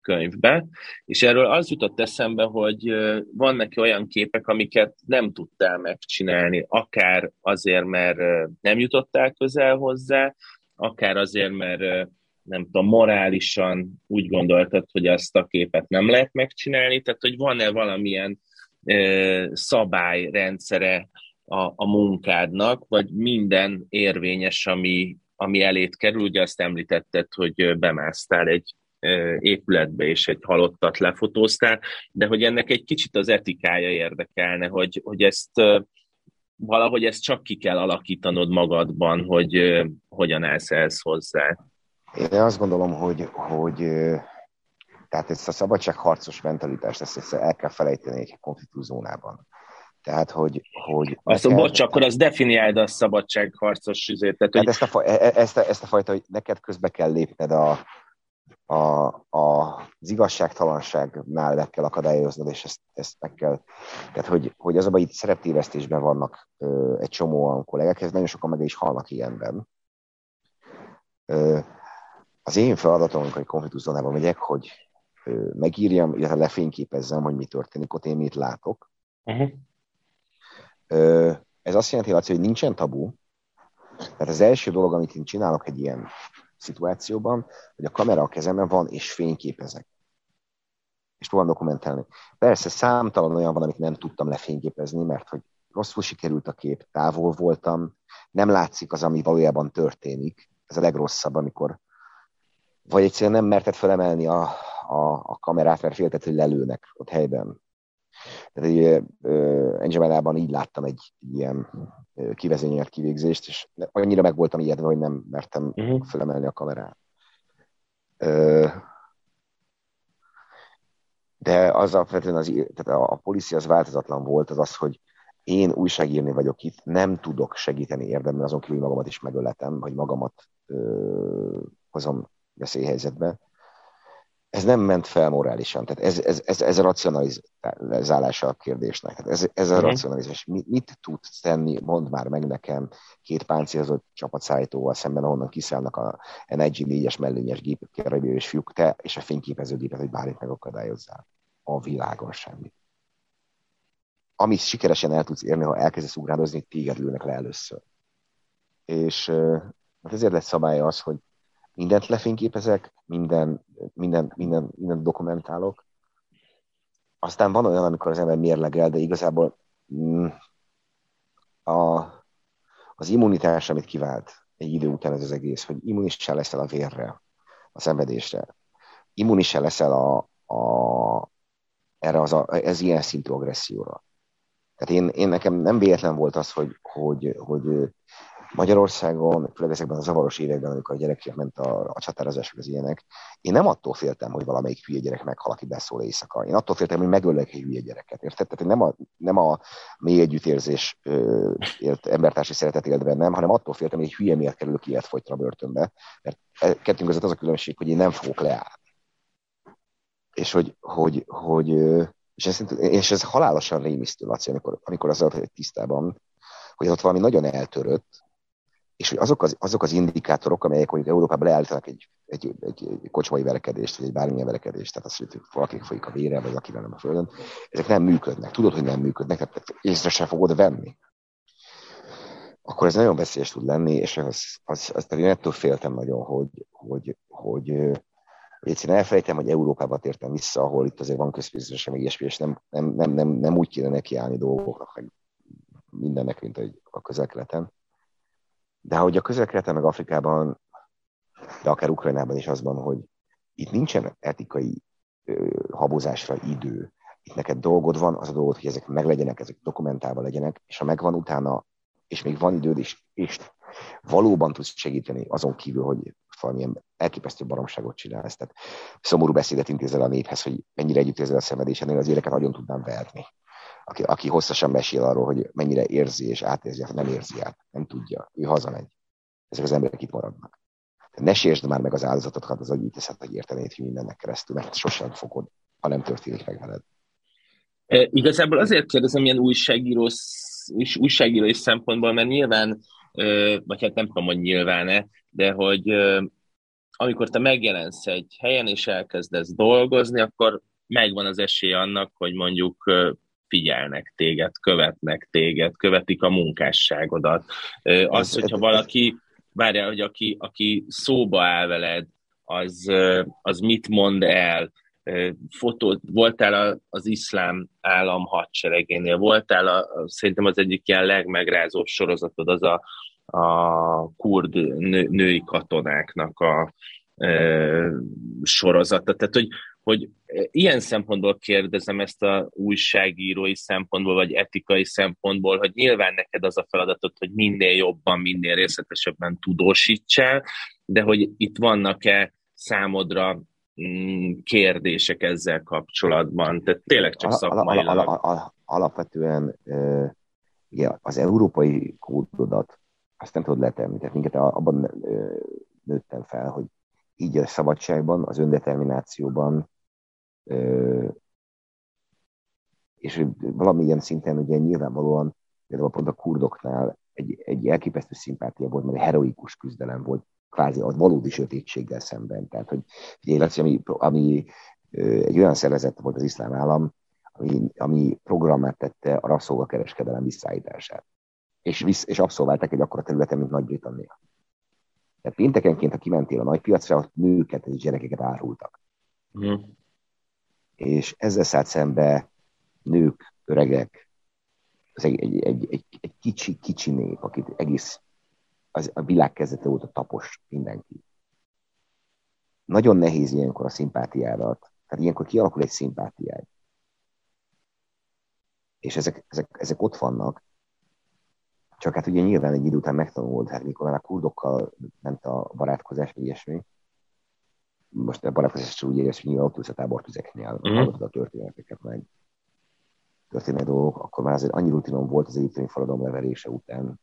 könyvbe, és erről az jutott eszembe, hogy van neki olyan képek, amiket nem tudtál megcsinálni, akár azért, mert nem jutottál közel hozzá, akár azért, mert nem tudom, morálisan úgy gondoltad, hogy azt a képet nem lehet megcsinálni, tehát hogy van-e valamilyen szabályrendszere a, a munkádnak, vagy minden érvényes, ami, ami elét kerül, ugye azt említetted, hogy bemásztál egy épületbe, és egy halottat lefotóztál, de hogy ennek egy kicsit az etikája érdekelne, hogy, hogy ezt valahogy ezt csak ki kell alakítanod magadban, hogy hogyan állsz ehhez hozzá. Én azt gondolom, hogy, hogy tehát ezt a szabadságharcos mentalitást ezt, ezt el kell felejteni egy konfliktuszónában. Tehát, hogy... hogy azt neked, bocs, akkor az definiáld a szabadságharcos üzét. Tehát, hogy... ezt, a, e- e- ezt, a, ezt a fajta, hogy neked közbe kell lépned a, a, a, az igazságtalanságnál meg kell akadályoznod, és ezt, ezt meg kell. Tehát, hogy, hogy az a itt szereptévesztésben vannak ö, egy csomó kollégák, ez nagyon sokan meg is halnak ilyenben. Ö, az én feladatom, amikor egy konfliktuszónában megyek, hogy ö, megírjam, illetve lefényképezzem, hogy mi történik, ott én mit látok. Uh-huh. Ö, ez azt jelenti, Laci, hogy nincsen tabu. Tehát az első dolog, amit én csinálok egy ilyen szituációban, hogy a kamera a kezemben van, és fényképezek. És próbálom dokumentálni. Persze számtalan olyan van, amit nem tudtam lefényképezni, mert hogy rosszul sikerült a kép, távol voltam, nem látszik az, ami valójában történik. Ez a legrosszabb, amikor vagy egyszerűen nem merted felemelni a, a, a kamerát, mert féltett, hogy lelőnek ott helyben. Tehát egy Engemelában így láttam egy, ilyen kivezényelt kivégzést, és annyira meg voltam ijedve, hogy nem mertem uh-huh. felemelni a kamerát. De az alapvetően az, tehát a, a policia az változatlan volt, az az, hogy én újságírni vagyok itt, nem tudok segíteni érdemben, azon kívül magamat is megöletem, hogy magamat ö, hozom veszélyhelyzetbe ez nem ment fel morálisan. Tehát ez, ez, ez, ez a racionalizálása a kérdésnek. Tehát ez, ez a mm. racionalizálás. Mit, mit tudsz tenni, mondd már meg nekem két páncélzott csapatszállítóval szemben, ahonnan kiszállnak a NIG-4-es mellényes gépekkel és fiúk, te és a fényképezőgépet, hogy bármit megakadályozzál. A világon semmi. Amit sikeresen el tudsz érni, ha elkezdesz ugrádozni, téged lőnek le először. És hát ezért lett szabálya az, hogy mindent lefényképezek, minden, minden, minden, minden dokumentálok. Aztán van olyan, amikor az ember mérlegel, de igazából mm, a, az immunitás, amit kivált egy idő után ez az egész, hogy immunissá leszel a vérre, a szenvedésre, immunissá leszel a, a, erre az a, ez ilyen szintű agresszióra. Tehát én, én nekem nem véletlen volt az, hogy, hogy, hogy Magyarországon, főleg ezekben a zavaros években, amikor a gyerekek ment a, a csatározások az ilyenek, én nem attól féltem, hogy valamelyik hülye gyerek meghal, aki beszól éjszaka. Én attól féltem, hogy megöllek egy hülye gyereket. Érted? Tehát nem a, nem a mély együttérzés ö, élt, embertársi szeretet élt bennem, hanem attól féltem, hogy egy hülye miatt kerülök életfogytra börtönbe. Mert e, kettőnk között az a különbség, hogy én nem fogok leállni. És hogy, hogy, hogy és ez, és ez halálosan rémisztő, Laci, amikor, amikor az hogy tisztában, hogy ott valami nagyon eltörött, és hogy azok az, azok az indikátorok, amelyek mondjuk Európában leállítanak egy, egy, egy, egy kocsmai verekedést, vagy egy bármilyen verekedést, tehát az, hogy valaki folyik a vére, vagy akivel nem a földön, ezek nem működnek. Tudod, hogy nem működnek, tehát észre sem fogod venni. Akkor ez nagyon veszélyes tud lenni, és az, az, az én ettől féltem nagyon, hogy, hogy, hogy, hogy egyszerűen elfelejtem, hogy Európába tértem vissza, ahol itt azért van közpénzes, meg ilyesmi, és nem, nem, nem, nem, nem úgy kéne nekiállni dolgoknak, meg mindennek, mint a közel-keleten de hogy a közel meg Afrikában, de akár Ukrajnában is az van, hogy itt nincsen etikai ö, habozásra idő. Itt neked dolgod van, az a dolgod, hogy ezek meglegyenek, ezek dokumentálva legyenek, és ha megvan utána, és még van időd, és, és valóban tudsz segíteni azon kívül, hogy valamilyen elképesztő baromságot csinálsz. Tehát szomorú beszédet intézel a néphez, hogy mennyire együtt érzel a szenvedésen, az éreket nagyon tudnám verni aki, aki hosszasan mesél arról, hogy mennyire érzi és átérzi, nem érzi át, nem tudja, ő hazamegy. Ezek az emberek itt maradnak. Ne sértsd már meg az áldozatokat, az agy teszed, hogy értenéd, hogy mindennek keresztül, mert sosem fogod, ha nem történik meg veled. E, igazából azért kérdezem ilyen újságíró, újságírói szempontból, mert nyilván, vagy hát nem tudom, hogy nyilván-e, de hogy amikor te megjelensz egy helyen, és elkezdesz dolgozni, akkor megvan az esély annak, hogy mondjuk figyelnek téged, követnek téged, követik a munkásságodat. Az, hogyha valaki, várjál, hogy aki, aki szóba áll veled, az, az mit mond el, fotó, voltál az iszlám állam hadseregénél, voltál a, szerintem az egyik ilyen legmegrázóbb sorozatod az a, a kurd nő, női katonáknak a e, sorozata. Tehát, hogy, hogy ilyen szempontból kérdezem ezt a újságírói szempontból, vagy etikai szempontból, hogy nyilván neked az a feladatod, hogy minél jobban, minél részletesebben tudósítsál, de hogy itt vannak-e számodra mm, kérdések ezzel kapcsolatban? Tehát tényleg csak szakmai. Al- al- al- alapvetően ugye az európai kódodat azt nem tudod letenni. Tehát minket abban nőttem fel, hogy így a szabadságban, az öndeterminációban, és valamilyen szinten ugye nyilvánvalóan, például pont a kurdoknál egy, egy elképesztő szimpátia volt, mert egy heroikus küzdelem volt kvázi a valódi sötétséggel szemben. Tehát, hogy ugye, ami, ami egy olyan szervezet volt az iszlám állam, ami, ami programmát tette a rabszolgakereskedelem visszaállítását. És, visz, és abszolválták egy akkora területen, mint Nagy-Britannia. Tehát péntekenként, ha kimentél a nagypiacra, ott nőket és gyerekeket árultak. Mm. És ezzel szállt szembe nők, öregek, az egy, egy, egy, egy, egy kicsi, kicsi nép, akit egész az, a világ kezdete óta tapos mindenki. Nagyon nehéz ilyenkor a szimpátiádat, tehát ilyenkor kialakul egy szimpátiád. És ezek, ezek, ezek ott vannak, csak hát ugye nyilván egy idő után megtanult, hát mikor már a kurdokkal ment a barátkozás, vagy ilyesmi, most a barátkozás úgy érez, hogy nyilván ott ülsz a tábortüzeknél, mm. hallottad a történeteket meg történet dolgok, akkor már azért annyi rutinom volt az egyiptomi forradalom leverése után,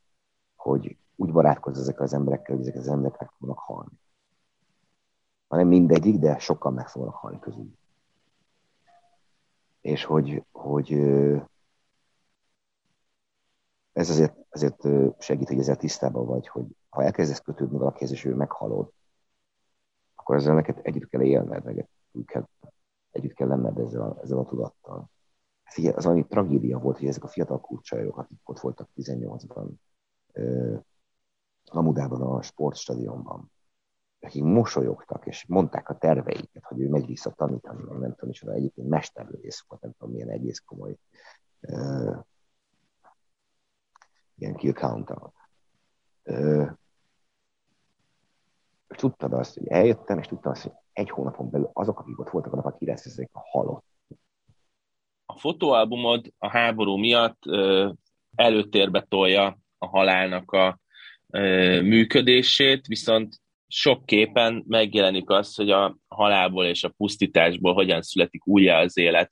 hogy úgy barátkozz ezekkel az emberekkel, hogy ezek az emberek meg fognak halni. Ha nem mindegyik, de sokkal meg fognak halni közül. És hogy, hogy ez azért, azért segít, hogy ezzel tisztában vagy, hogy ha elkezdesz kötődni valakihez, és ő meghalod, akkor ezzel neked együtt kell élned, meg kell, együtt kell lenned ezzel a, ezzel a tudattal. Ez így, az annyi tragédia volt, hogy ezek a fiatal kurcsajok, akik ott voltak 18-ban, Amudában a sportstadionban, akik mosolyogtak, és mondták a terveiket, hogy ő megy vissza tanítani, meg nem tudom, és egyébként mesterlőész volt, nem tudom, milyen egész komoly uh, ilyen kill count uh, és tudtad azt, hogy eljöttem, és tudtam azt, hogy egy hónapon belül azok, akik ott voltak, annak a 9 a halott. A fotóalbumod a háború miatt uh, előtérbe tolja a halálnak a működését, viszont sok képen megjelenik az, hogy a halálból és a pusztításból hogyan születik újra az élet.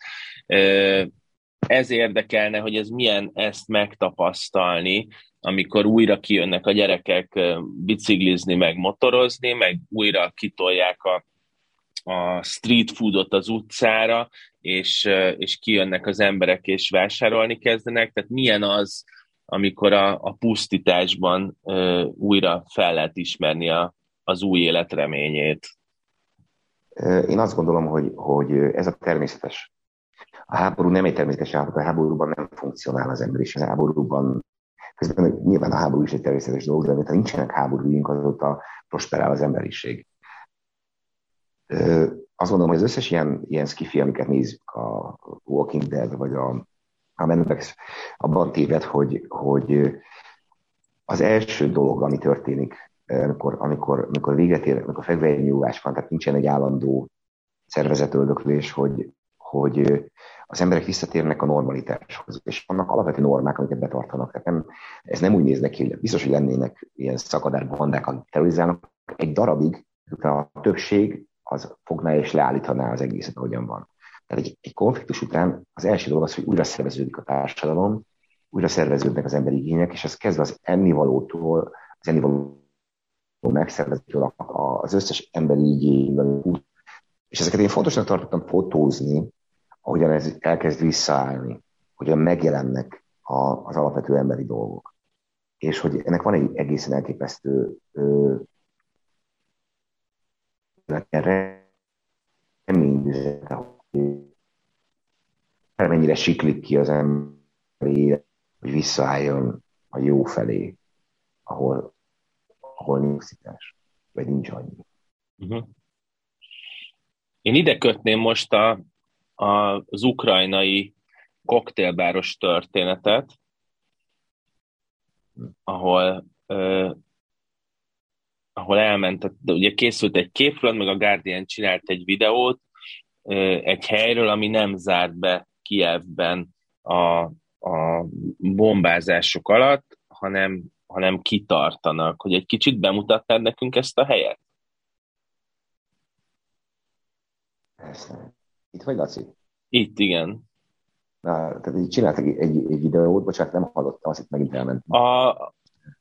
Ez érdekelne, hogy ez milyen ezt megtapasztalni, amikor újra kijönnek a gyerekek biciklizni, meg motorozni, meg újra kitolják a, a street foodot az utcára, és, és kijönnek az emberek, és vásárolni kezdenek. Tehát milyen az, amikor a, a pusztításban ö, újra fel lehet ismerni a, az új élet reményét. Én azt gondolom, hogy, hogy ez a természetes. A háború nem egy természetes háború, a háborúban nem funkcionál az ember, és a háborúban közben nyilván a háború is egy természetes dolog, de ha nincsenek háborúink, azóta prosperál az emberiség. Azt gondolom, hogy az összes ilyen, ilyen skifi, amiket nézzük, a Walking Dead, vagy a a Mendex abban téved, hogy, hogy az első dolog, ami történik, amikor, amikor, amikor véget ér, amikor van, tehát nincsen egy állandó szervezetöldöklés, hogy, hogy az emberek visszatérnek a normalitáshoz, és vannak alapvető normák, amiket betartanak. Tehát nem, ez nem úgy néz neki, hogy biztos, hogy lennének ilyen szakadár bandák, akik terrorizálnak. Egy darabig a többség az fogná és leállítaná az egészet, ahogyan van. Tehát egy, egy konfliktus után az első dolog az, hogy újra szerveződik a társadalom, újra szerveződnek az emberi igények, és az kezdve az ennivalótól, az ennivaló megszervezőtől az összes emberi igényből. És ezeket én fontosnak tartottam fotózni, ahogyan ez elkezd visszaállni, hogyan megjelennek az alapvető emberi dolgok. És hogy ennek van egy egészen elképesztő ö, reményüzet, hogy mennyire siklik ki az ember hogy visszaálljon a jó felé, ahol, ahol nyugszítás, vagy nincs annyi. Uh-huh. Én ide kötném most a, a, az ukrajnai koktélbáros történetet, ahol uh, ahol elment, ugye készült egy képről, meg a Guardian csinált egy videót uh, egy helyről, ami nem zárt be Kievben a, a bombázások alatt, hanem, hanem kitartanak. Hogy egy kicsit bemutattad nekünk ezt a helyet? Itt vagy, Laci? Itt, igen. Na, tehát így csináltak egy, egy, egy videót, bocsánat, nem hallottam, azt itt megint elmentem. A,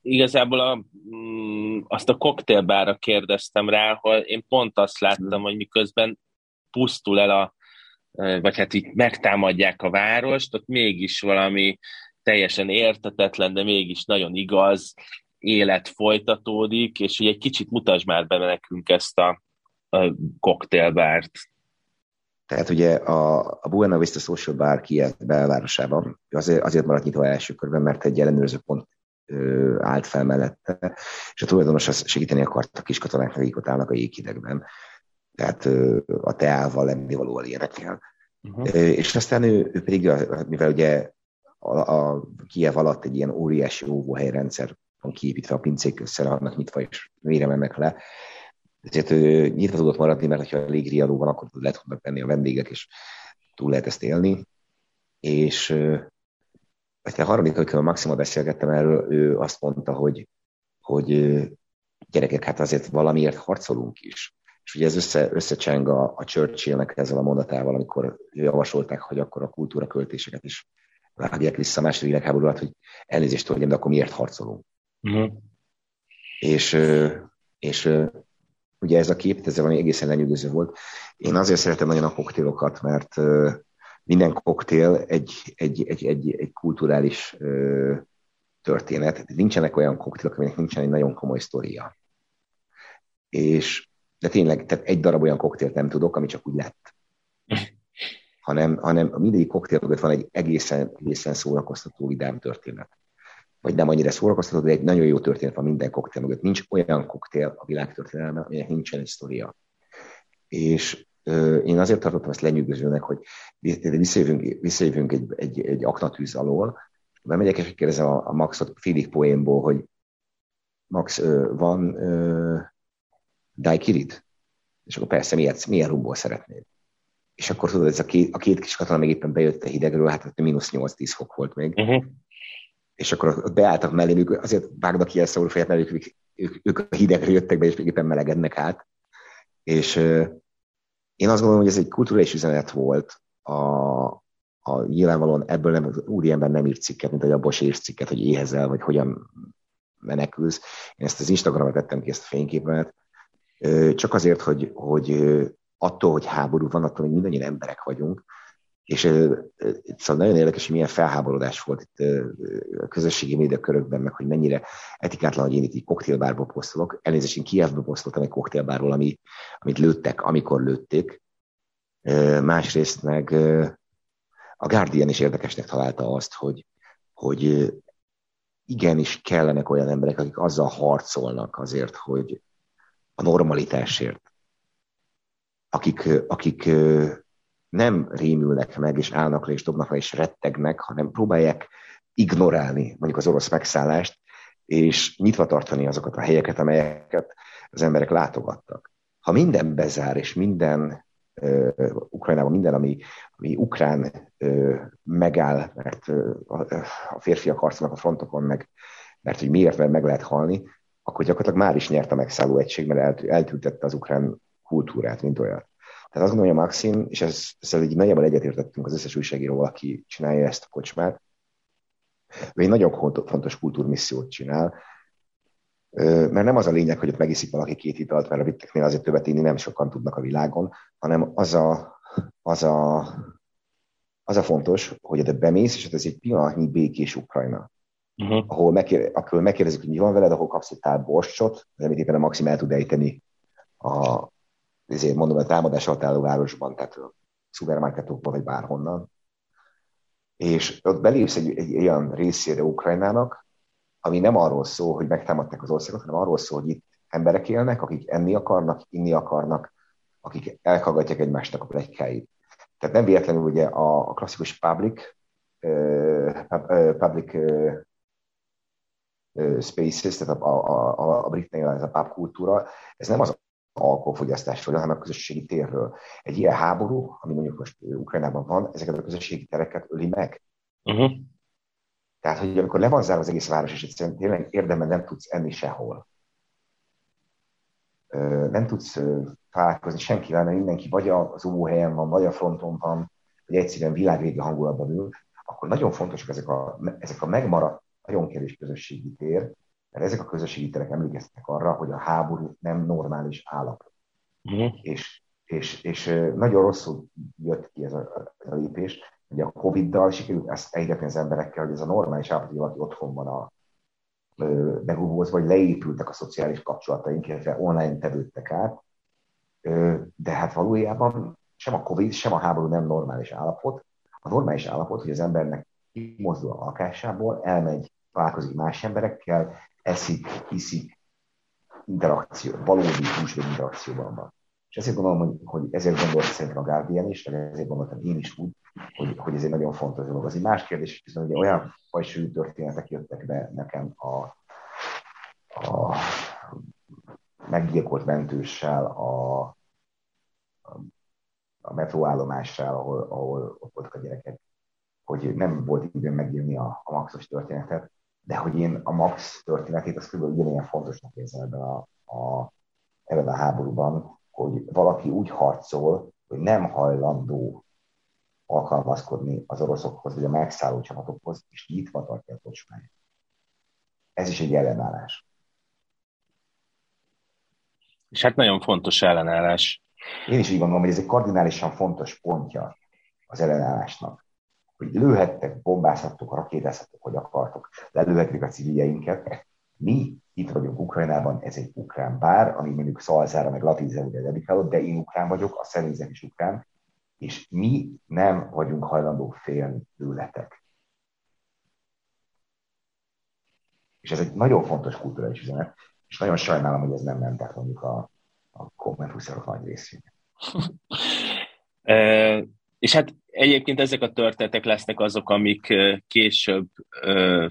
igazából a, mm, azt a koktélbára kérdeztem rá, ahol én pont azt láttam, hogy miközben pusztul el a, vagy hát így megtámadják a várost, ott mégis valami teljesen értetetlen, de mégis nagyon igaz élet folytatódik, és ugye egy kicsit mutasd már be nekünk ezt a, a koktélbárt. Tehát ugye a, a Buena Vista Social Bar Kiev belvárosában azért, azért maradt nyitva első körben, mert egy ellenőrző pont ö, állt fel mellette, és a tulajdonos azt segíteni akart a kiskatonáknak, akik ott állnak a jéghidegben. Tehát ö, a teával, lennivalóval ilyenekkel. Uh-huh. És aztán ő, ő pedig, mivel ugye a, a Kiev alatt egy ilyen óriási óvóhelyrendszer van kiépítve a pincék össze, annak nyitva és mennek le, ezért ő nyitva tudott maradni, mert ha légriadó van, akkor le tudnak venni a vendégek, és túl lehet ezt élni. És a harmadik, amikor a Maxima beszélgettem erről, ő azt mondta, hogy, hogy gyerekek, hát azért valamiért harcolunk is. És ugye ez össze, összecseng a, a Churchillnek ezzel a mondatával, amikor javasolták, hogy akkor a kultúra költéseket is vágják vissza a második világháború alatt, hogy elnézést tudjam, de akkor miért harcolunk. Uh-huh. És, és ugye ez a kép, ez valami egészen lenyűgöző volt. Én azért szeretem nagyon a koktélokat, mert minden koktél egy, egy, egy, egy, egy kulturális történet. Nincsenek olyan koktélok, aminek nincsen egy nagyon komoly sztoria. És de tényleg, tehát egy darab olyan koktélt nem tudok, ami csak úgy lett. Hanem, hanem mindegyik koktél mögött van egy egészen, egészen szórakoztató, vidám történet. Vagy nem annyira szórakoztató, de egy nagyon jó történet van minden koktél mögött. Nincs olyan koktél a világtörténelemben, aminek nincsen egy sztoria. És ö, én azért tartottam ezt lenyűgözőnek, hogy visszajövünk, visszajövünk egy, egy, egy aknatűz alól, bemegyek és kérdezem a, a Maxot félig poénból, hogy Max, ö, van ö, Daikirit? És akkor persze, milyen, milyen rumból szeretnéd? És akkor tudod, ez a két, a két kis katona még éppen bejött a hidegről, hát mínusz 8-10 fok volt még. Uh-huh. És akkor ott beálltak mellé, ők azért vágnak ki ezt a fejet, mert ők, ők, ők, a hidegről jöttek be, és még éppen melegednek át. És én azt gondolom, hogy ez egy kulturális üzenet volt a, a nyilvánvalóan ebből nem, az úriember nem írt cikket, mint a abból írt cikket, hogy éhezel, vagy hogyan menekülsz. Én ezt az Instagramra tettem ki, ezt a fényképet, csak azért, hogy, hogy attól, hogy háború van, attól, hogy mindannyian emberek vagyunk, és szóval nagyon érdekes, hogy milyen felháborodás volt itt a közösségi média körökben, meg hogy mennyire etikátlan, hogy én itt egy koktélbárba posztolok. Elnézést, én Kievbe posztoltam egy koktélbárról, ami, amit lőttek, amikor lőtték. Másrészt meg a Guardian is érdekesnek találta azt, hogy, hogy igenis kellenek olyan emberek, akik azzal harcolnak azért, hogy, a normalitásért, akik, akik nem rémülnek meg, és állnak le, és dobnak le, és rettegnek, hanem próbálják ignorálni mondjuk az orosz megszállást, és nyitva tartani azokat a helyeket, amelyeket az emberek látogattak. Ha minden bezár, és minden uh, Ukrajnában minden, ami, ami ukrán uh, megáll, mert uh, a férfiak harcolnak a frontokon, meg, mert hogy miért, mert meg lehet halni, akkor gyakorlatilag már is nyert a megszálló egység, mert eltültette az ukrán kultúrát, mint olyat. Tehát azt gondolja Maxim, és ez, ezzel így nagyjából egyetértettünk az összes újságíró, aki csinálja ezt a kocsmát, ő egy nagyon fontos kultúrmissziót csinál, mert nem az a lényeg, hogy ott megiszik valaki két italt, mert a vitteknél azért többet inni nem sokan tudnak a világon, hanem az a, az a, az a fontos, hogy oda bemész, és ez egy pillanatnyi békés Ukrajna uh-huh. ahol, megkér, ahol megkérdezik, hogy mi van veled, ahol kapsz egy tál borscsot, amit éppen a Maxim el tud ejteni a, ezért mondom, a támadás alatt álló városban, tehát szupermarketokban, vagy bárhonnan, és ott belépsz egy, egy olyan részére Ukrajnának, ami nem arról szól, hogy megtámadták az országot, hanem arról szól, hogy itt emberek élnek, akik enni akarnak, inni akarnak, akik elhallgatják egymásnak a plegykáit. Tehát nem véletlenül ugye a, a klasszikus public, uh, public spaces, tehát a, a, a, a britnél ez a pub kultúra, ez nem az alkoholfogyasztásról, hanem a közösségi térről. Egy ilyen háború, ami mondjuk most Ukrajnában van, ezeket a közösségi tereket öli meg. Uh-huh. Tehát, hogy amikor le van zárva az egész város, és egyszerűen tényleg érdemben nem tudsz enni sehol. Nem tudsz találkozni senkivel, mert mindenki vagy az helyen van, vagy a fronton van, vagy egyszerűen világvégi hangulatban ül, akkor nagyon fontosak ezek a, ezek a megmaradt, nagyon kevés közösségi tér, mert ezek a közösségi terek emlékeztek arra, hogy a háború nem normális állapot. Mm. És, és, és nagyon rosszul jött ki ez a, ez a lépés, hogy a Covid-dal sikerült ezt egyetlen az emberekkel, hogy ez a normális állapot, hogy valaki otthon van a begubózva, vagy leépültek a szociális kapcsolataink, illetve online tevődtek át, de hát valójában sem a Covid, sem a háború nem normális állapot. A normális állapot, hogy az embernek kimozdul a lakásából, elmegy, találkozik más emberekkel, eszik, iszik, interakció, valódi húsvér interakcióban van. És ezért gondolom, hogy, hogy ezért gondoltam szerintem a Guardian is, meg ezért gondoltam én is úgy, hogy, hogy ez egy nagyon fontos dolog. Az egy más kérdés, hiszen ugye olyan fajsúlyú történetek jöttek be nekem a, a meggyilkolt mentőssel, a, a metróállomással, ahol, ahol ott voltak a gyerekek, hogy nem volt időm megírni a, a Maxos történetet, de hogy én a Max történetét az kb. ugyanilyen fontosnak érzem ebben a, a, ebben a háborúban, hogy valaki úgy harcol, hogy nem hajlandó alkalmazkodni az oroszokhoz, vagy a megszálló csapatokhoz, és nyitva tartja a kocsmáját. Ez is egy ellenállás. És hát nagyon fontos ellenállás. Én is így gondolom, hogy ez egy kardinálisan fontos pontja az ellenállásnak. Hogy lőhettek, bombázhattok, rakétázhattok, hogy akartok, lelőhetik a civiljeinket. Mi itt vagyunk Ukrajnában, ez egy ukrán bár, ami mondjuk Szalzára, meg ugye dedikálott, de én ukrán vagyok, a szerintben is ukrán, és mi nem vagyunk hajlandók félni tőletek. És ez egy nagyon fontos kulturális üzenet, és nagyon sajnálom, hogy ez nem ment át mondjuk a, a kommentuszorok nagy részének. e, és hát egyébként ezek a történetek lesznek azok, amik később e,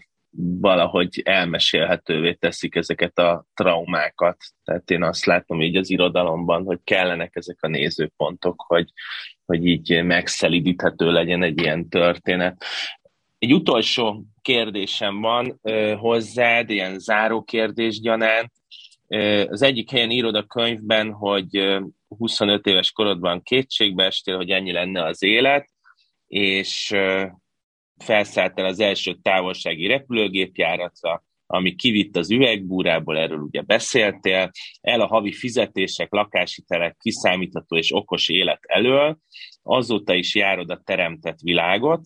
valahogy elmesélhetővé teszik ezeket a traumákat. Tehát én azt látom így az irodalomban, hogy kellenek ezek a nézőpontok, hogy, hogy így megszelidíthető legyen egy ilyen történet. Egy utolsó kérdésem van hozzád, ilyen záró kérdés gyanánt. Az egyik helyen írod a könyvben, hogy 25 éves korodban kétségbe estél, hogy ennyi lenne az élet, és felszálltál az első távolsági repülőgépjáratra, ami kivitt az üvegbúrából, erről ugye beszéltél, el a havi fizetések, lakáshitelek, kiszámítható és okos élet elől, azóta is járod a teremtett világot,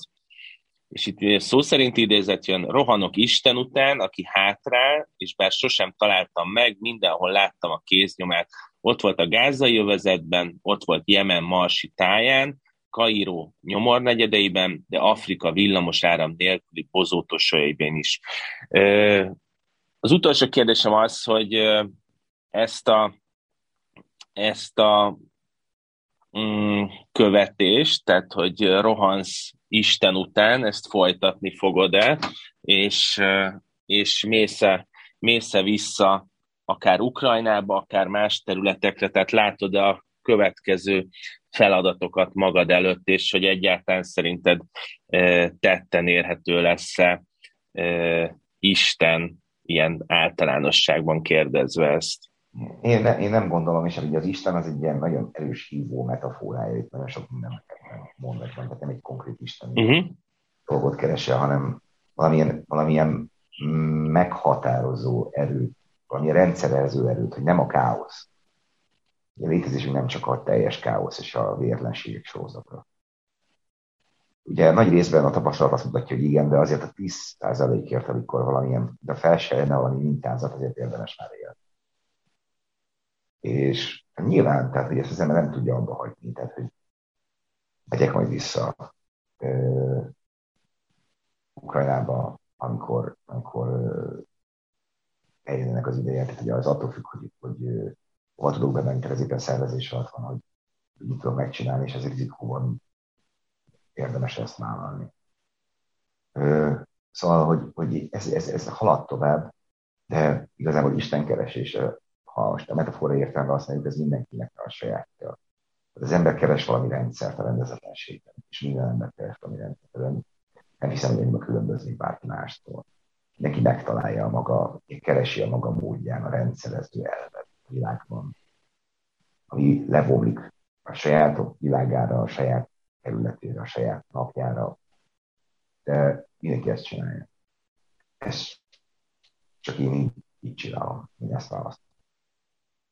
és itt szó szerint idézet jön, rohanok Isten után, aki hátrál, és bár sosem találtam meg, mindenhol láttam a kéznyomát. Ott volt a gázai övezetben, ott volt Jemen marsi táján, Kairó nyomornegyedeiben, de Afrika villamos áram nélküli bozótosaiben is. Az utolsó kérdésem az, hogy ezt a, ezt a mm, követést, tehát hogy rohansz Isten után, ezt folytatni fogod-e, és, és mész-e, mész vissza akár Ukrajnába, akár más területekre, tehát látod a következő feladatokat magad előtt, és hogy egyáltalán szerinted tetten érhető lesz-e Isten ilyen általánosságban kérdezve ezt? Én, ne, én nem gondolom, és hogy az Isten az egy ilyen nagyon erős hívó metaforája, itt nagyon sok minden mondani van, tehát nem egy konkrét Isten uh-huh. dolgot keresel, hanem valamilyen, valamilyen meghatározó erőt, valamilyen rendszerező erőt, hogy nem a káosz. A létezésünk nem csak a teljes káosz és a vérlenségek sorozatra. Ugye nagy részben a tapasztalat azt mutatja, hogy igen, de azért a 10%-ért, amikor valamilyen, de fel se valami mintázat, azért érdemes már élni. És nyilván, tehát hogy ezt az ember nem tudja abba hagyni, tehát hogy megyek majd vissza uh, Ukrajnába, amikor, amikor uh, eljönnek az ideje. Tehát ugye az attól függ, hogy, hogy uh, hova tudok ez a szervezés alatt van, hogy mit tudok megcsinálni, és ez rizikóban érdemes ezt vállalni. Szóval, hogy, hogy ez, ez, ez halad tovább, de igazából Isten keresése, ha most a metafora értelme használjuk, ez mindenkinek a sajátja. Az ember keres valami rendszert a rendezetlenségben, és minden ember keres valami rendszert. Nem hiszem, hogy ennyire különbözni bárki mástól. Neki megtalálja a maga, keresi a maga módján a rendszerező elvet világban, ami levomlik a saját világára, a saját területére, a saját napjára. De mindenki ezt csinálja. Ez csak én így, így csinálom, én ezt választom.